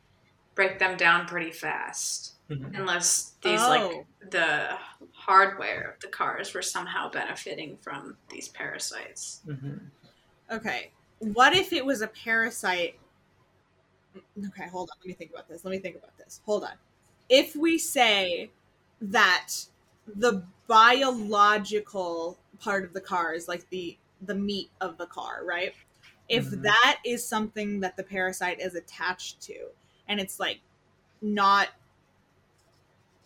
break them down pretty fast. Mhm. Unless these Oh. like the hardware of the cars were somehow benefiting from these parasites. Mhm. Okay. What if it was a parasite? Okay, hold on. Let me think about this. Let me think about this. Hold on. If we say that the biological part of the car is like the the meat of the car, right? if Mhm. that is something that the parasite is attached to and it's like not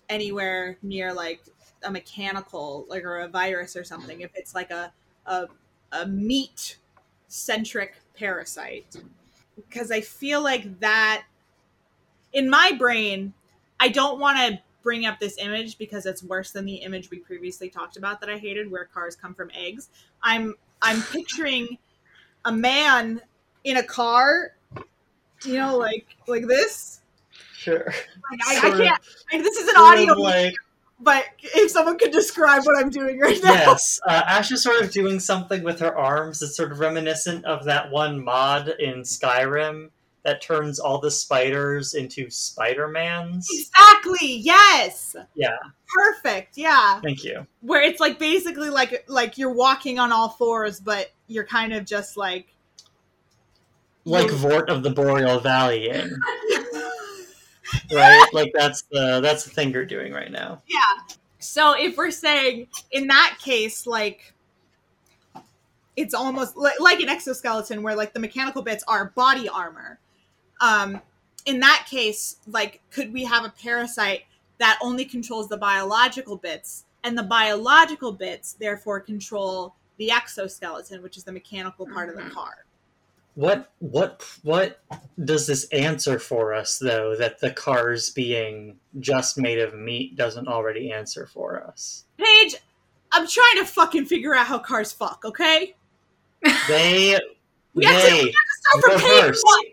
anywhere near like a mechanical like or a virus or something if it's like a a, a meat centric parasite. Because i feel like that in my brain i don't want to bring up this image because it's worse than the image we previously talked about that i hated where cars come from eggs. I'm i'm picturing a man in a car you know like like this. Sure. like, I, I can't I, this is an Sort audio like but if someone could describe what i'm doing right now. Yes, uh, Ash is sort of doing something with her arms that's sort of reminiscent of that one mod in Skyrim that turns all the spiders into Spider-Mans. exactly yes. Yeah, perfect yeah. Thank you. where it's like basically like like you're walking on all fours but you're kind of just like Like Vordt of the Boreal Valley [laughs] right? like that's the that's the thing you're doing right now. yeah so if we're saying in that case like it's almost like, like an exoskeleton where like the mechanical bits are body armor um in that case like could we have a parasite that only controls the biological bits and the biological bits therefore control the exoskeleton which is the mechanical part of the Mhm. car What what what does this answer for us though that the cars being just made of meat doesn't already answer for us? paige i'm trying to fucking figure out how cars fuck okay They [laughs] We have to- they start from page reverse. one.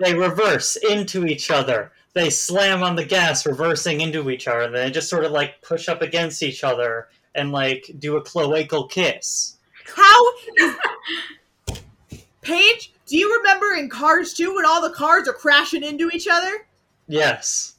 They reverse into each other. They slam on the gas, reversing into each other. They just sort of like push up against each other and like do a cloacal kiss. How is [laughs] Paige? Do you remember in Cars 2 when all the cars are crashing into each other? Yes,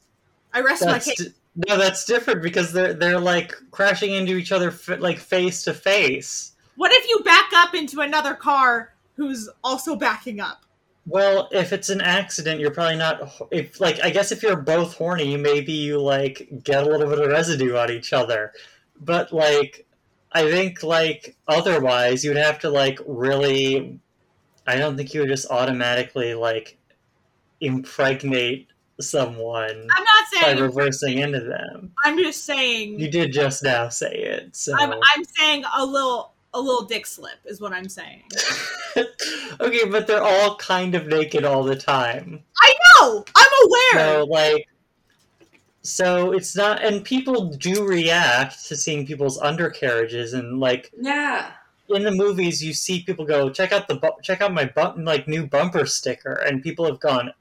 I rest that's my case. di- no, that's different because they're they're like crashing into each other f- like face to face. What if you back up into another car who's also backing up? Well, if it's an accident, you're probably not. If like, I guess if you're both horny, maybe you like get a little bit of residue on each other. But like, I think like otherwise, you'd have to like really. I don't think you would just automatically like impregnate someone I'm not saying by saying. reversing into them. I'm just saying. You did just now say it, so. I'm, I'm saying a little a little dick slip is what I'm saying. [laughs] okay, but they're all kind of naked all the time. I know. I'm aware. So like so it's not and people do react to seeing people's undercarriages and like Yeah. In the movies you see people go check out the bu- check out my bu- like new bumper sticker and people have gone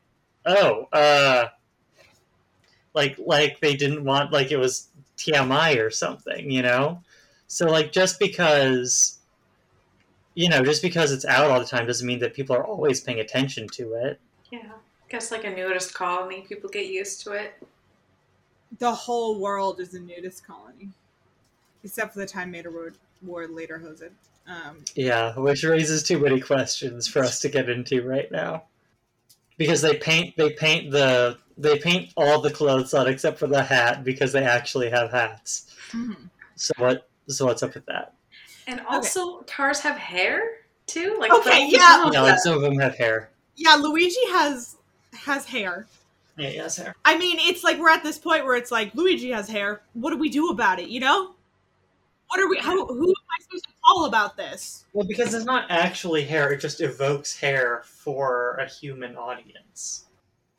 oh uh like like they didn't want like it was TMI or something you know so like just because you know just because it's out all the time doesn't mean that people are always paying attention to it Yeah. Guess like a nudist colony, people get used to it. The whole world is a nudist colony, except for the time Mater wore, wore lederhosen. Um, Yeah, which raises too many questions for us to get into right now. Because they paint they paint the they paint all the clothes on except for the hat because they actually have hats. So what so what's up with that? And also, cars have hair too. Like Okay, the- yeah. [laughs] You like some of them have hair. yeah, Luigi has has hair. Yeah, yes, hair. I mean, it's like we're at this point where it's like Luigi has hair. What do we do about it? You know? What are we? How, who am I supposed to call about this? Well, because it's not actually hair; it just evokes hair for a human audience,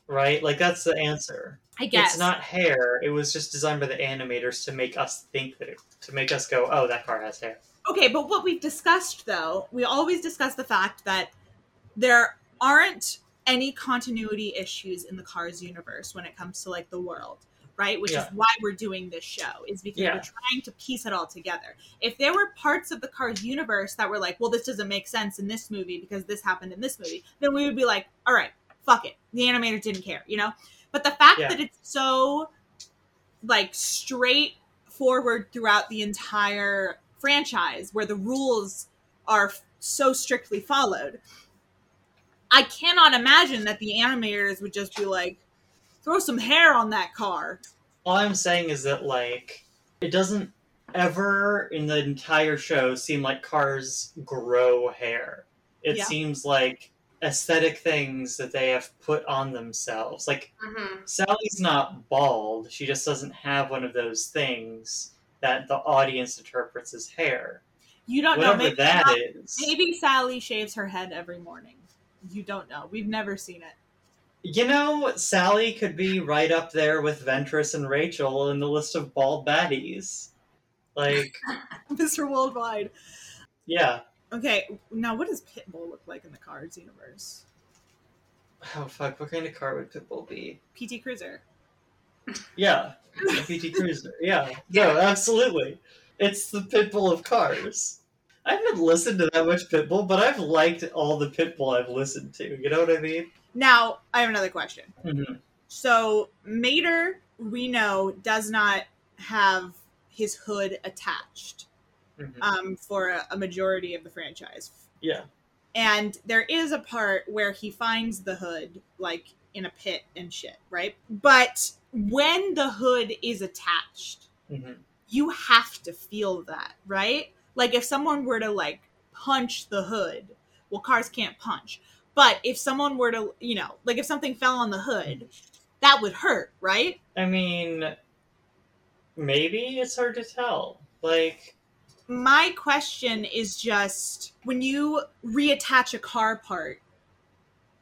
right? Like that's the answer. I guess It's not hair. It was just designed by the animators to make us think that it, to make us go, "Oh, that car has hair." Okay, but what we've discussed though, we always discuss the fact that there aren't any continuity issues in the Cars universe when it comes to like the world, right? Which Yeah. is why we're doing this show, is because Yeah. we're trying to piece it all together. If there were parts of the Cars universe that were like, well, this doesn't make sense in this movie because this happened in this movie, then we would be like, all right, fuck it. The animator didn't care, you know? But the fact Yeah. that it's so like straight forward throughout the entire franchise where the rules are f- so strictly followed i cannot imagine that the animators would just be like throw some hair on that car All I'm saying is that like it doesn't ever in the entire show seem like cars grow hair. It Yeah. seems like aesthetic things that they have put on themselves. Like hmm Sally's not bald; she just doesn't have one of those things that the audience interprets as hair. You don't know. Whatever Maybe, that not- is. maybe Sally shaves her head every morning. You don't know. We've never seen it. You know, Sally could be right up there with Ventress and Rachel in the list of bald baddies. Like, [laughs] Mr. Worldwide. yeah. Okay, now what does Pitbull look like in the Cars universe? Oh fuck! What kind of car would Pitbull be? PT Cruiser. Yeah, [laughs] PT Cruiser. Yeah, no, absolutely. It's the Pitbull of cars. I haven't listened to that much Pitbull, but I've liked all the Pitbull I've listened to. You know what I mean? Now, I have another question. Mhm. So, Mater, we know, does not have his hood attached Mhm. um, for a, a majority of the franchise. Yeah. And there is a part where he finds the hood, like in a pit and shit, right? But when the hood is attached, Mhm. you have to feel that, right? Like if someone were to like punch the hood, well, cars can't punch. But if someone were to, you know, like if something fell on the hood, that would hurt, right? I mean, maybe it's hard to tell. Like, My question is just when you reattach a car part,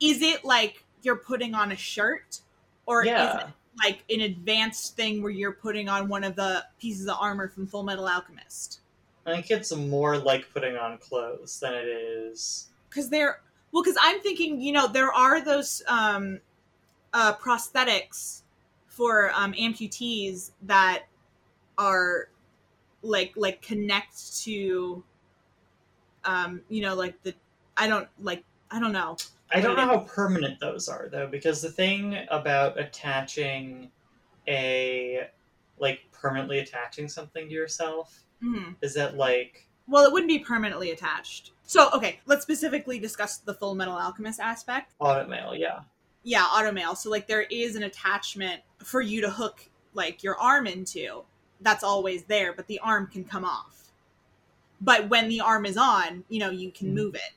is it like you're putting on a shirt or is yeah. it like an advanced thing where you're putting on one of the pieces of armor from Full Metal Alchemist? I think it's more like putting on clothes than it is. because they're well because i'm thinking you know there are those um uh prosthetics for um amputees that are like like connect to um you know like the i don't like i don't know I don't know how permanent those are though, because the thing about attaching a like permanently attaching something to yourself Mhm. is that like well it wouldn't be permanently attached so okay let's specifically discuss the full metal alchemist aspect automail, yeah. yeah automail so like there is an attachment for you to hook like your arm into that's always there but the arm can come off but when the arm is on you know you can Mhm. move it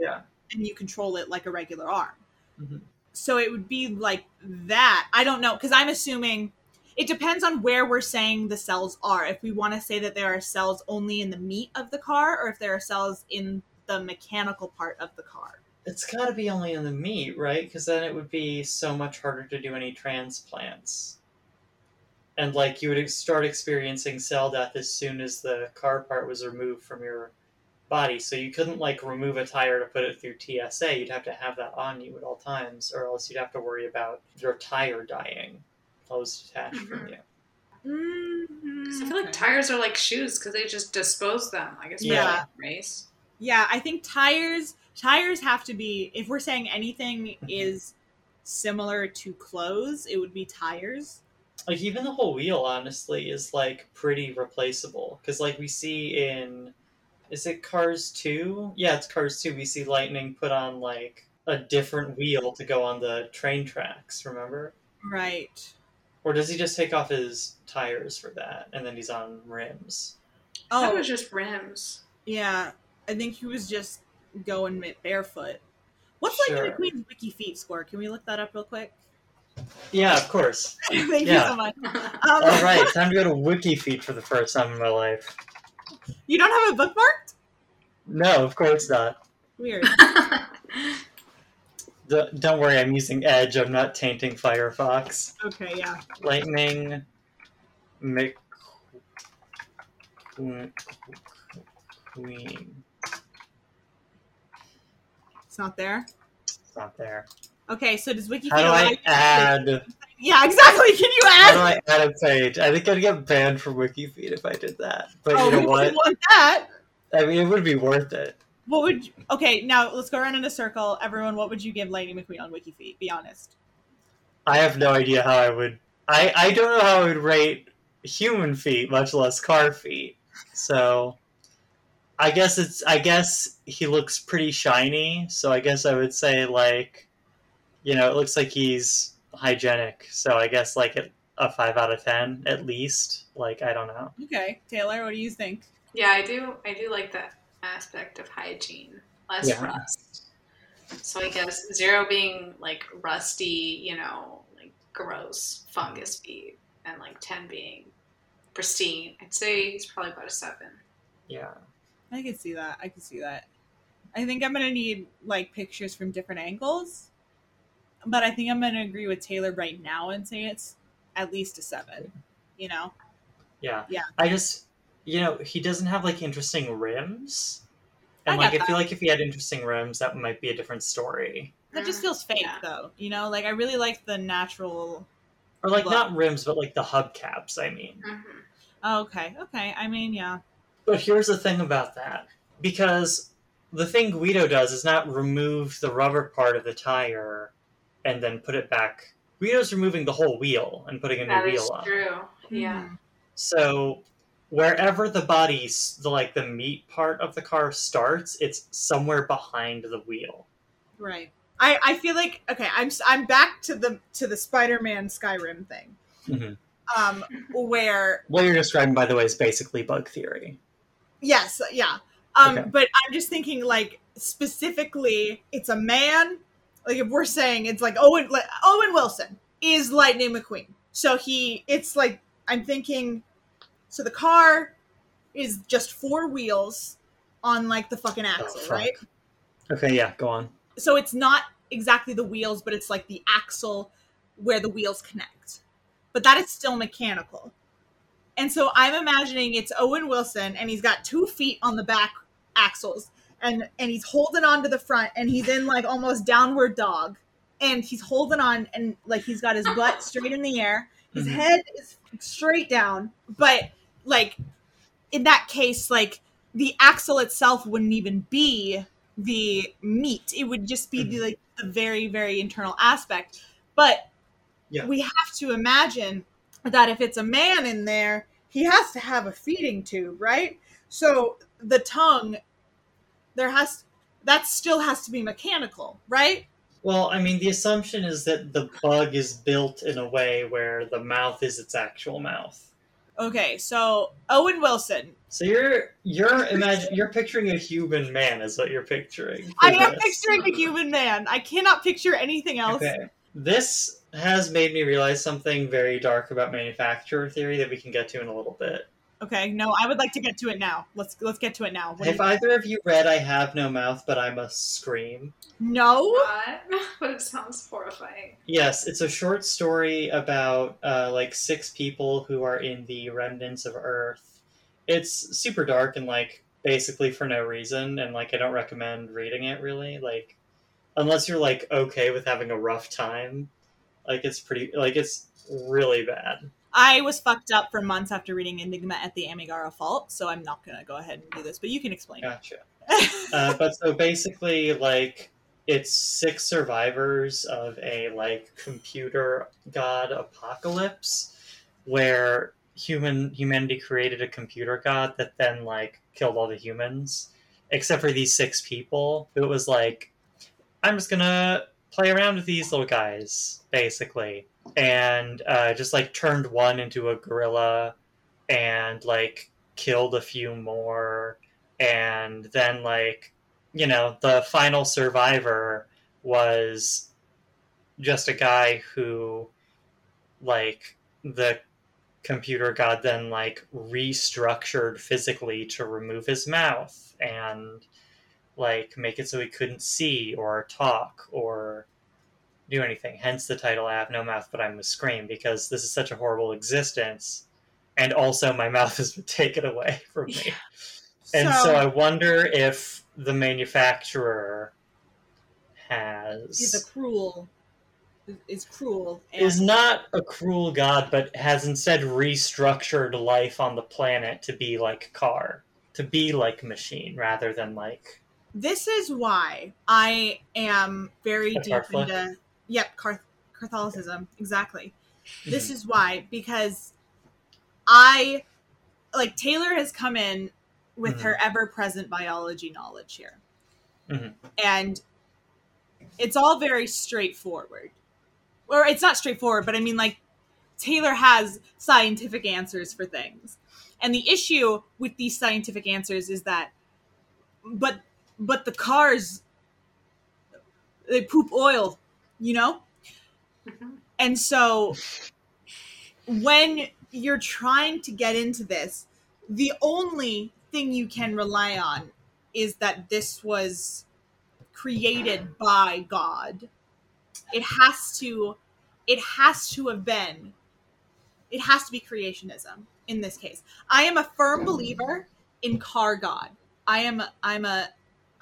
Yeah. and you control it like a regular arm Mhm. so it would be like that i don't know because i'm assuming it depends on where we're saying the cells are if we want to say that there are cells only in the meat of the car or if there are cells in the mechanical part of the car It's got to be only in the meat, right? Because then it would be so much harder to do any transplants. And like you would start experiencing cell death as soon as the car part was removed from your body. So you couldn't like remove a tire to put it through TSA. You'd have to have that on you at all times, or else you'd have to worry about your tire dying while it was detached from you. mm-hmm. 'Cause I feel like tires are like shoes because they just dispose them. I guess Yeah. race. Yeah, I think tires tires have to be if we're saying anything is similar to clothes, it would be tires. like even the whole wheel honestly is like pretty replaceable because like we see in is it cars 2 yeah it's cars 2 we see lightning put on like a different wheel to go on the train tracks remember Right. Or does he just take off his tires for that and then he's on rims That Oh, was just rims. yeah. I think he was just going barefoot. What's like Sure. the Queen's Wiki feet score? Can we look that up real quick? yeah of course [laughs] Thank you so much. [laughs] Um, all right time to go to wiki wikifeet for the first time in my life You don't have it bookmarked? no of course not Weird. [laughs] D- don't worry i'm using edge i'm not tainting firefox Okay, yeah. Lightning Mc Queen. It's not there. It's not there. Okay, so does Wiki How do I add? Yeah, exactly. Can you add? How do? I add a page? I think I'd get banned from WikiFeet if I did that. But oh, you know what? want that. I mean, it would be worth it. What would? You, okay, now let's go around in a circle. Everyone, what would you give Lightning McQueen on WikiFeet? Be honest. I have no idea how I would. I I don't know how I would rate human feet, much less car feet. So, I guess it's. I guess he looks pretty shiny. So I guess I would say like, you know, it looks like he's hygienic. So I guess like a, a five out of ten at least. Like I don't know. Okay, Taylor, what do you think? yeah, I do. I do like that aspect of hygiene. less Yeah. rust. So I guess zero being like rusty, you know, like gross fungus feet, and like ten being pristine. I'd say he's probably about a seven. Yeah. I can see that. I can see that. I think I'm gonna need like pictures from different angles, but I think I'm gonna agree with Taylor right now and say it's at least a seven. You know? Yeah. Yeah. I just, you know, he doesn't have like interesting rims. And I like, get I feel like if he had interesting rims, that might be a different story. That just feels fake, yeah. though. You know, like I really like the natural. Or like, Look. not rims, but like the hubcaps, I mean. Mhm. Oh, okay, okay. I mean, yeah. But here's the thing about that. Because the thing Guido does is not remove the rubber part of the tire and then put it back. Guido's removing the whole wheel and putting a new That is wheel on. true. Yeah. Mhm. So wherever the body, the like the meat part of the car starts, it's somewhere behind the wheel. Right. I, I feel like okay. I'm I'm back to the to the Spider-Man Skyrim thing, Mhm. um, where What you're describing, by the way, is basically bug theory. yes, yeah. Um, Okay. but I'm just thinking like specifically, it's a man. Like if we're saying it's like Owen like, Owen Wilson is Lightning McQueen, so he it's like I'm thinking. So the car is just four wheels on like the fucking axle, Oh, fuck. right? Okay, yeah, go on. so it's not exactly the wheels, but it's like the axle where the wheels connect. But that is still mechanical. And so I'm imagining it's Owen Wilson and he's got two feet on the back axles and and he's holding on to the front and he's in like almost downward dog and he's holding on and like he's got his butt [laughs] straight in the air. His Mhm. head is straight down, but like in that case like the axle itself wouldn't even be the meat. It would just be the mm-hmm. like the very very internal aspect. But Yeah. we have to imagine that if it's a man in there, he has to have a feeding tube, right? So the tongue there has that still has to be mechanical, right? Well, I mean, the assumption is that the bug is built in a way where the mouth is its actual mouth. Okay, so Owen Wilson. So you're you're imagine you're picturing a human man, is what you're picturing. I am this. picturing a human man. I cannot picture anything else. Okay. This has made me realize something very dark about manufacturer theory that we can get to in a little bit. Okay, no, I would like to get to it now. Let's let's get to it now. What do Have you- either of you read I Have No Mouth But I Must Scream? no. What? [laughs] But it sounds horrifying. Yes, it's a short story about uh, like six people who are in the remnants of Earth. It's super dark and like basically for no reason, and like I don't recommend reading it really. Like, unless you're like okay with having a rough time, like it's pretty like it's really bad. I was fucked up for months after reading Enigma at the Amigara Fault, so I'm not gonna go ahead and do this. But you can explain. Gotcha. [laughs] Uh, but so basically, like it's six survivors of a like computer god apocalypse, where human humanity created a computer god that then like killed all the humans, except for these six people. Who it was like, I'm just gonna play around with these little guys, basically, and uh, just like turned one into a gorilla, and like killed a few more. And then like you know the final survivor was just a guy who like the computer god then like restructured physically to remove his mouth and like make it so he couldn't see or talk or do anything. Hence the title i have no mouth but i'm a scream because this is such a horrible existence and also my [laughs] mouth has been taken away from me. And so, I wonder if the manufacturer has is a cruel is cruel and is not a cruel god, but has instead restructured life on the planet to be like car, to be like machine, rather than like this is why I am very deep into yep Car- Catholicism exactly. This Mm-hmm. is why because I like Taylor has come in with Mhm. her ever-present biology knowledge here, Mhm. and it's all very straightforward. Or it's not straightforward, but I mean like Taylor has scientific answers for things. And the issue with these scientific answers is that but but the cars they poop oil, you know? Mhm. And so when you're trying to get into this, the only thing you can rely on is that this was created by God. It has to it has to have been it has to be creationism in this case. I am a firm believer in car god. I am I'm a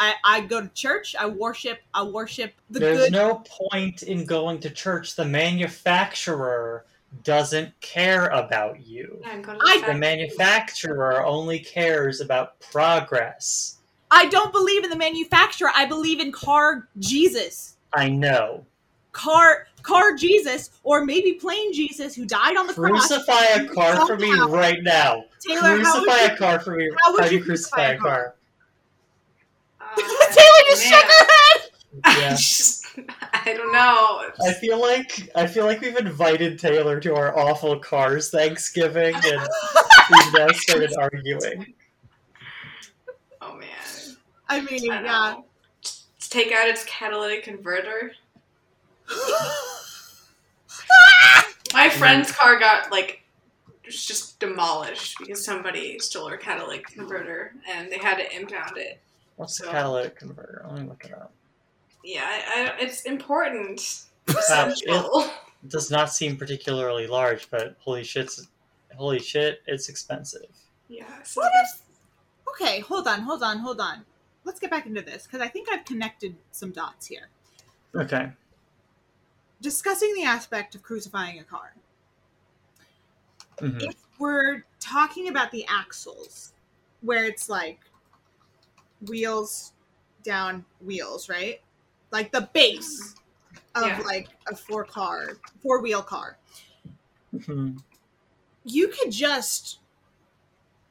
I, I go to church. I worship. I worship the good. There's good. no point in going to church. The manufacturer doesn't care about you. Yeah, go to I- The factory. manufacturer only cares about progress. I don't believe in the manufacturer. I believe in car Jesus, I know. car car Jesus, or maybe plain Jesus who died on the cross. Crucify a car for me Somehow. right now. Taylor, how would Crucify you, a car for me. how would do you you crucify a car? Uh, [laughs] Taylor just shook her head. [laughs] I just, [laughs] I don't know. I feel like I feel like we've invited Taylor to our awful cars Thanksgiving, and we've now started arguing. Oh man. I mean, I yeah. know. Take out its catalytic converter. My friend's car got like just demolished because somebody stole her catalytic converter and they had to impound it. What's the So- catalytic converter? Let me look it up. Yeah, I, I, it's important. Um, [laughs] It does not seem particularly large, but holy shit's holy shit, it's expensive. yeah. What if? Okay, hold on, hold on, hold on. Let's get back into this because I think I've connected some dots here. Okay. Discussing the aspect of crucifying a car. Mhm. if we're talking about the axles where it's like wheels down wheels right like the base of Yeah. like a four car four wheel car Mhm. you could just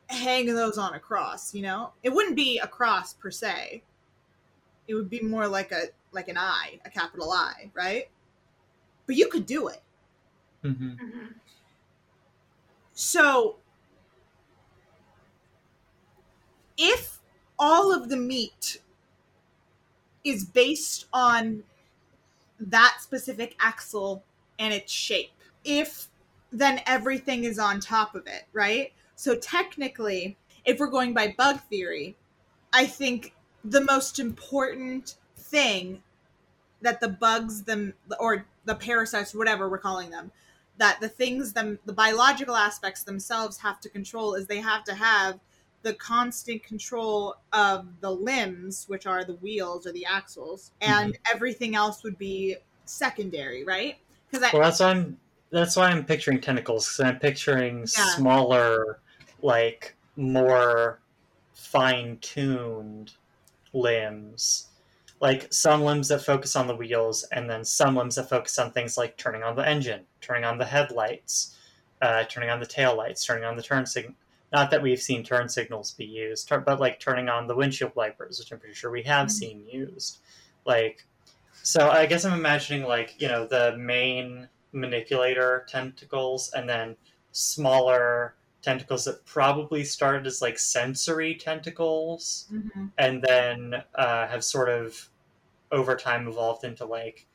hang those on a cross you know it wouldn't be a cross per se it would be more like a like an i a capital i right but you could do it Mhm. Mhm. So, if all of the meat is based on that specific axle and its shape, if then everything is on top of it, right? So, technically, if we're going by bug theory, I think the most important thing that the bugs them or the parasites whatever we're calling them that the things them the biological aspects themselves have to control is they have to have the constant control of the limbs which are the wheels or the axles and everything else would be secondary right because Well, that's why I'm. That's why I'm picturing tentacles. Because I'm picturing Yeah. smaller, like more fine-tuned limbs, like some limbs that focus on the wheels, and then some limbs that focus on things like turning on the engine, turning on the headlights, uh, turning on the tail lights, turning on the turn signal. Not that we've seen turn signals be used, but like turning on the windshield wipers, which I'm pretty sure we have Mhm. seen used. Like, so I guess I'm imagining like you know the main manipulator tentacles and then smaller tentacles that probably started as like sensory tentacles Mhm. and then uh, have sort of over time evolved into like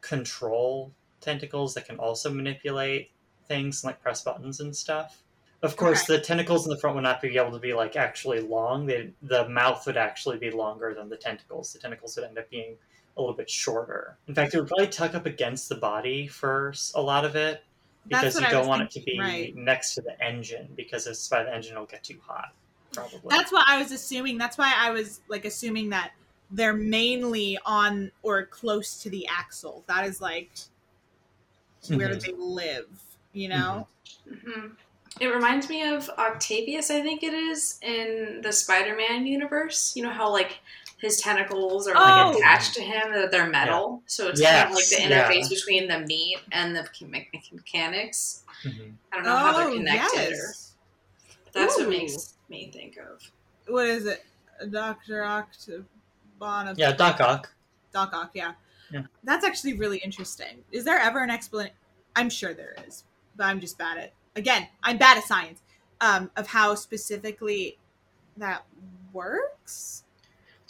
control tentacles that can also manipulate things and like press buttons and stuff. Of course, the tentacles in the front would not be able to be like actually long. They, the mouth would actually be longer than the tentacles. The tentacles would end up being a little bit shorter. In fact, it would probably tuck up against the body for a lot of it because you don't was want it to be right. next to the engine because if it's by the engine, it'll get too hot. Probably. that's what i was assuming that's why i was like assuming that they're mainly on or close to the axle that is like where Mhm. they live you know hmm It reminds me of Octavius, I think it is, in the Spider-Man universe. You know how like his tentacles are like Oh. attached to him; that they're metal, so it's kind of like the Yes, yeah. interface between the meat and the me- mechanics. Mhm. I don't know how they're oh connected. Or, yes that's Ooh. what makes me think of. what is it dr octobon Yeah, Doc Ock. Doc Ock, yeah. Yeah. That's actually really interesting. Is there ever an explanation? I'm sure there is, but I'm just bad at. Again, I'm bad at science. Um, of how specifically that works.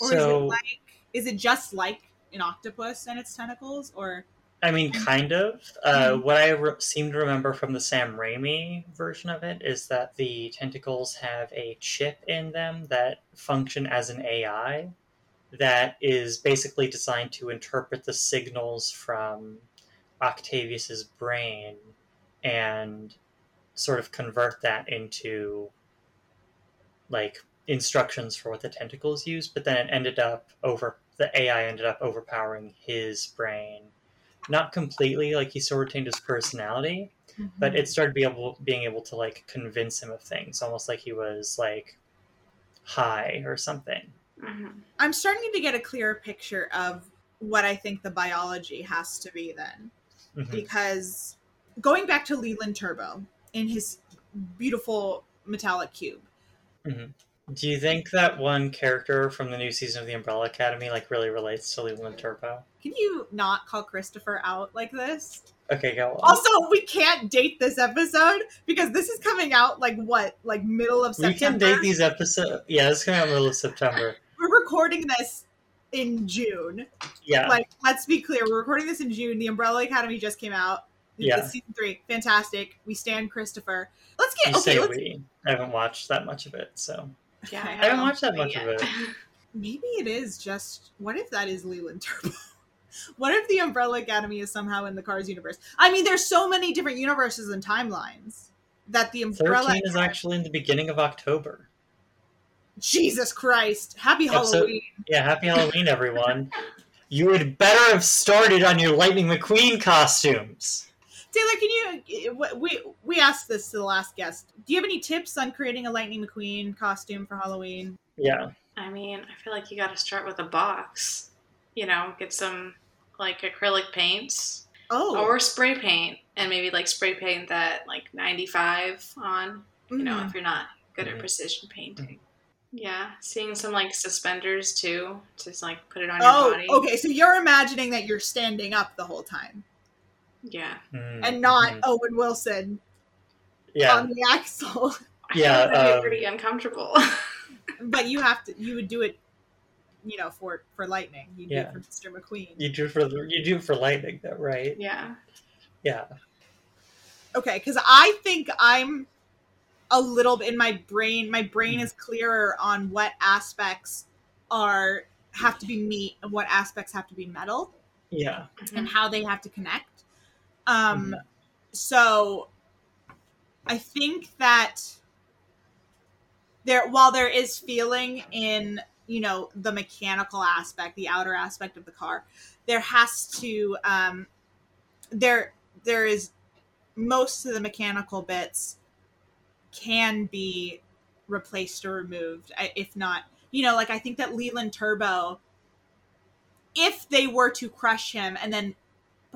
Or is it like is it just like an octopus and its tentacles or I mean, kind of. Uh, Mhm. what I re- seem to remember from the Sam Raimi version of it is that the tentacles have a chip in them that function as an AI that is basically designed to interpret the signals from Octavius's brain and sort of convert that into like instructions for what the tentacles use. But then it ended up over the AI ended up overpowering his brain not completely like he still retained his personality but Mm-hmm. it started being able being able to like convince him of things almost like he was like high or something Mhm. I'm starting to get a clearer picture of what I think the biology has to be then. Mhm. Because going back to Leland Turbo in his beautiful metallic cube, mm-hmm. do you think that one character from the new season of the umbrella academy like really relates to leland turbo can you not call Christopher out like this? okay go on Also, we can't date this episode because this is coming out like what, like middle of September. we can date these episodes yeah this is coming out middle of september [laughs] We're recording this in June. yeah Like, let's be clear, we're recording this in June. The Umbrella Academy just came out. Yeah. It's season three, fantastic. We stand Christopher. Let's get you okay. let's, we i haven't watched that much of it so Yeah, Okay. I haven't watched that seen much of it. [laughs] Maybe it is just. What if that is Leland Turbo? [laughs] what if the Umbrella Academy is somehow in the Cars universe? I mean, there's so many different universes and timelines that the Umbrella. 13 is actually in the beginning of october Jesus Christ! Happy Episode- Halloween. yeah happy halloween everyone you would better have started on your lightning mcqueen costumes Taylor, can you? Eh, we we asked this to the last guest. Do you have any tips on creating a Lightning McQueen costume for Halloween? yeah I mean, I feel like you got to start with a box. You know, get some like acrylic paints Oh, or spray paint, and maybe like spray paint that like 95 on. You know, mhm. if mm-hmm. you're not good at mm-hmm. precision painting. Mm-hmm. Yeah, seeing some like suspenders too, just like put it on your Oh, body. okay. So you're imagining that you're standing up the whole time Yeah, Mm, and not mhm. Owen Wilson yeah on the axle. [laughs] Yeah, like that'd be pretty uncomfortable. [laughs] but you have to. You would do it. You know, for for Lightning, you do Yeah. it for Mr. McQueen. you do for you do for lightning though right yeah, yeah Okay, because I think I'm a little bit in my brain. My brain is clearer on what aspects are have to be meat and what aspects have to be metal. yeah and how they have to connect. Um, Mhm. so I think that there, while there is feeling in you know the mechanical aspect, the outer aspect of the car, there has to um, there there is most of the mechanical bits can be replaced or removed, if not, you know, like I think that Leland Turbo, if they were to crush him and then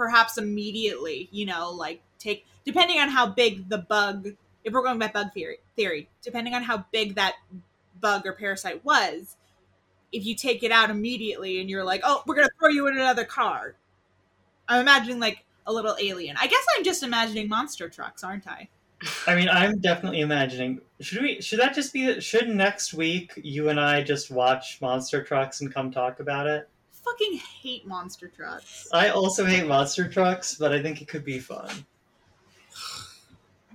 perhaps immediately, you know, like take depending on how big the bug, if we're going by bug theory, theory, depending on how big that bug or parasite was, if you take it out immediately and you're like, oh, we're gonna throw you in another car. I'm imagining like a little alien. I guess I'm just imagining monster trucks, aren't I? i mean i'm definitely imagining should we should that just be should next week you and i just watch monster trucks and come talk about it Fucking hate monster trucks. i also hate monster trucks but i think it could be fun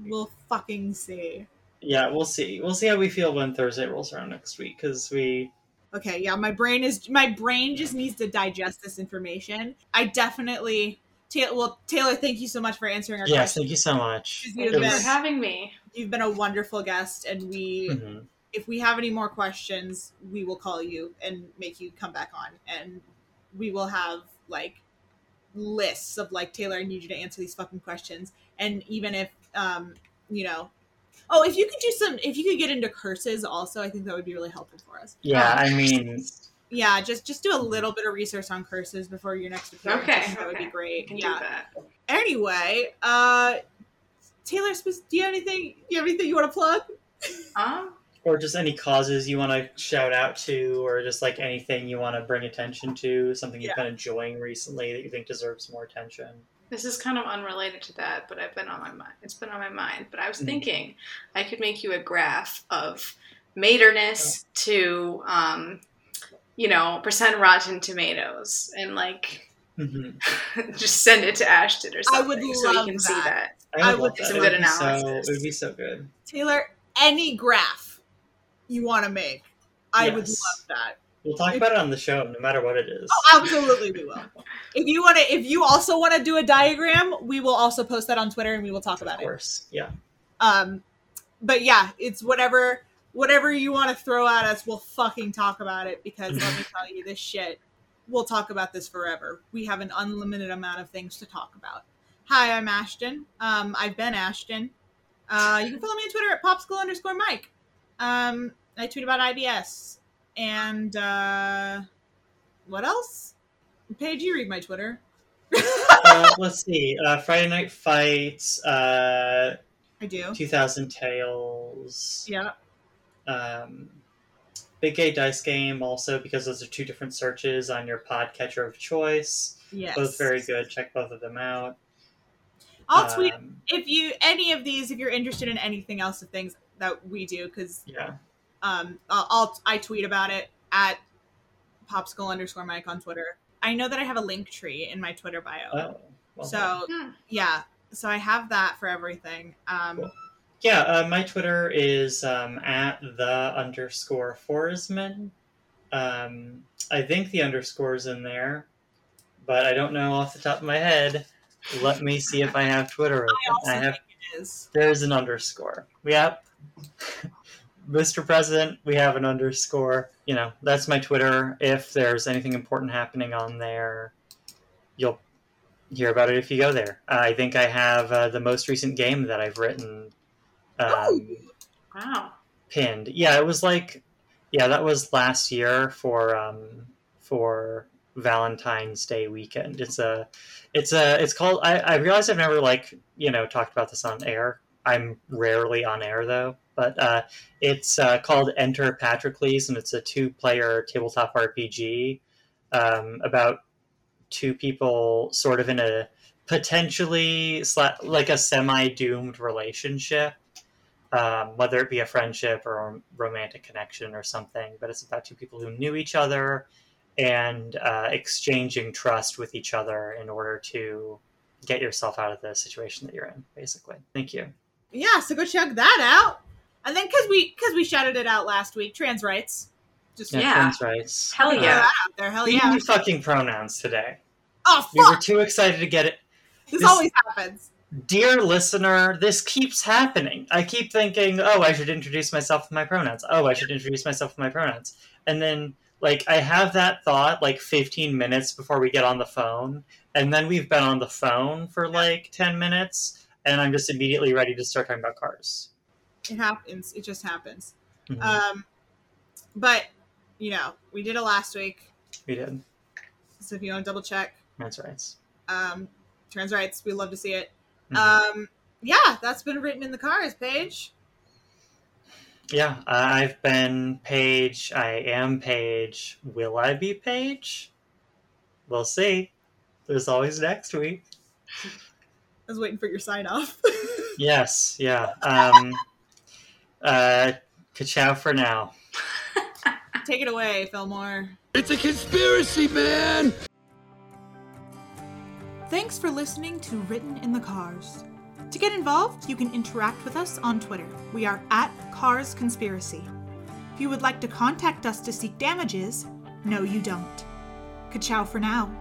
We'll fucking see. yeah we'll see we'll see how we feel when thursday rolls around next week because we Okay, yeah, my brain is my brain just needs to digest this information. I definitely Taylor. Well, Taylor, thank you so much for answering our yes questions. thank you so much thank you was- for having me. You've been a wonderful guest, and we, Mhm. if we have any more questions, we will call you and make you come back on, and we will have like lists of like Taylor, I need you to answer these fucking questions, and even if um you know. Oh, if you could do some, if you could get into curses also, I think that would be really helpful for us. yeah Um, i mean Yeah, just just do a little bit of research on curses before your next appearance. Okay, I think that would be great. Yeah. Anyway, uh, Taylor, spe- do you have anything? Do you have anything you want to plug? Um, or just any causes you want to shout out to or just like anything you want to bring attention to something you've Yeah. been enjoying recently that you think deserves more attention This is kind of unrelated to that, but I've been on my mind. It's been on my mind. But I was Mhm. thinking I could make you a graph of materness to um, you know, percent Rotten Tomatoes and like hmm [laughs] just send it to Ashton or something. I something would so love you can see that. that. I I would would love that. some good would be so- analysis. It would be so good. Taylor, any graph you want to make, I would love that. We'll talk about it on the show, no matter what it is. Oh, absolutely, we will. [laughs] If you want to, if you also want to do a diagram, we will also post that on Twitter and we will talk of about it. Of course, yeah. Um, but yeah, it's whatever, whatever you want to throw at us, we'll fucking talk about it because let me [laughs] tell you, this shit, we'll talk about this forever. We have an unlimited amount of things to talk about. Hi, I'm Ashton. Um, I've been Ashton. Uh, you can follow me on Twitter at popsicle underscore Mike. Um, I tweet about IBS and uh, what else? Paige, you read my Twitter. [laughs] uh, let's see. Uh, Friday Night Fights, uh, I do. 2000 Tales, Yeah. um, Big Gay Dice Game, also because those are two different searches on your podcatcher of choice. Yes. Both very good. Check both of them out. I'll tweet Um, if you any of these if you're interested in anything else of things that we do because yeah. um I'll, I'll i tweet about it at popsicle underscore mike on twitter i know that i have a link tree in my twitter bio Oh. well so Hmm. yeah so i have that for everything um Cool. Yeah, uh, my Twitter is um, at the underscore Forsman. Um, I think the underscore's in there, but I don't know off the top of my head. Let me see if I have Twitter open. i also I have. think it is There's an underscore. Yep. Mr. President, we have an underscore. You know, that's my Twitter. If there's anything important happening on there, you'll hear about it if you go there. I think I have uh, the most recent game that I've written um, Wow. pinned. Yeah, it was like, yeah, that was last year for um, for Valentine's Day weekend. It's a, it's a, it's called. I, I realize I've never like you know talked about this on air. I'm rarely on air though, but uh, it's uh, called Enter Patrocles, and it's a two-player tabletop RPG um, about two people sort of in a potentially sla- like a semi-doomed relationship um, whether it be a friendship or a romantic connection or something. But it's about two people who knew each other and uh, exchanging trust with each other in order to get yourself out of the situation that you're in. Basically, thank you. Yeah so go check that out and then because we because we shouted it out last week trans rights just Yeah, Yeah. trans rights. Hell yeah. that out there hell We yeah need fucking pronouns today. oh We were too excited to get it. this this- always happens Dear listener, this keeps happening. I keep thinking, oh, I should introduce myself with my pronouns. Oh, I should introduce myself with my pronouns. And then, like, I have that thought like 15 minutes before we get on the phone. And then we've been on the phone for like 10 minutes. And I'm just immediately ready to start talking about cars. it happens it just happens Mhm. Um, but you know, we did it last week, we did. so if you want to double check, trans rights. um, trans rights, we love to see it. Mhm. Um, yeah, that's been written in the cars page. yeah, I've been Paige. I am Paige. Will I be Paige? We'll see. There's always next week. I was waiting for your sign off. [laughs] Yes, yeah. Um, uh, ka-chow for now. Take it away, Fillmore. It's a conspiracy, man! Thanks for listening to Written in the Cars. To get involved, you can interact with us on Twitter. We are at Cars Conspiracy. If you would like to contact us to seek damages, no, you don't. Ka-chow for now.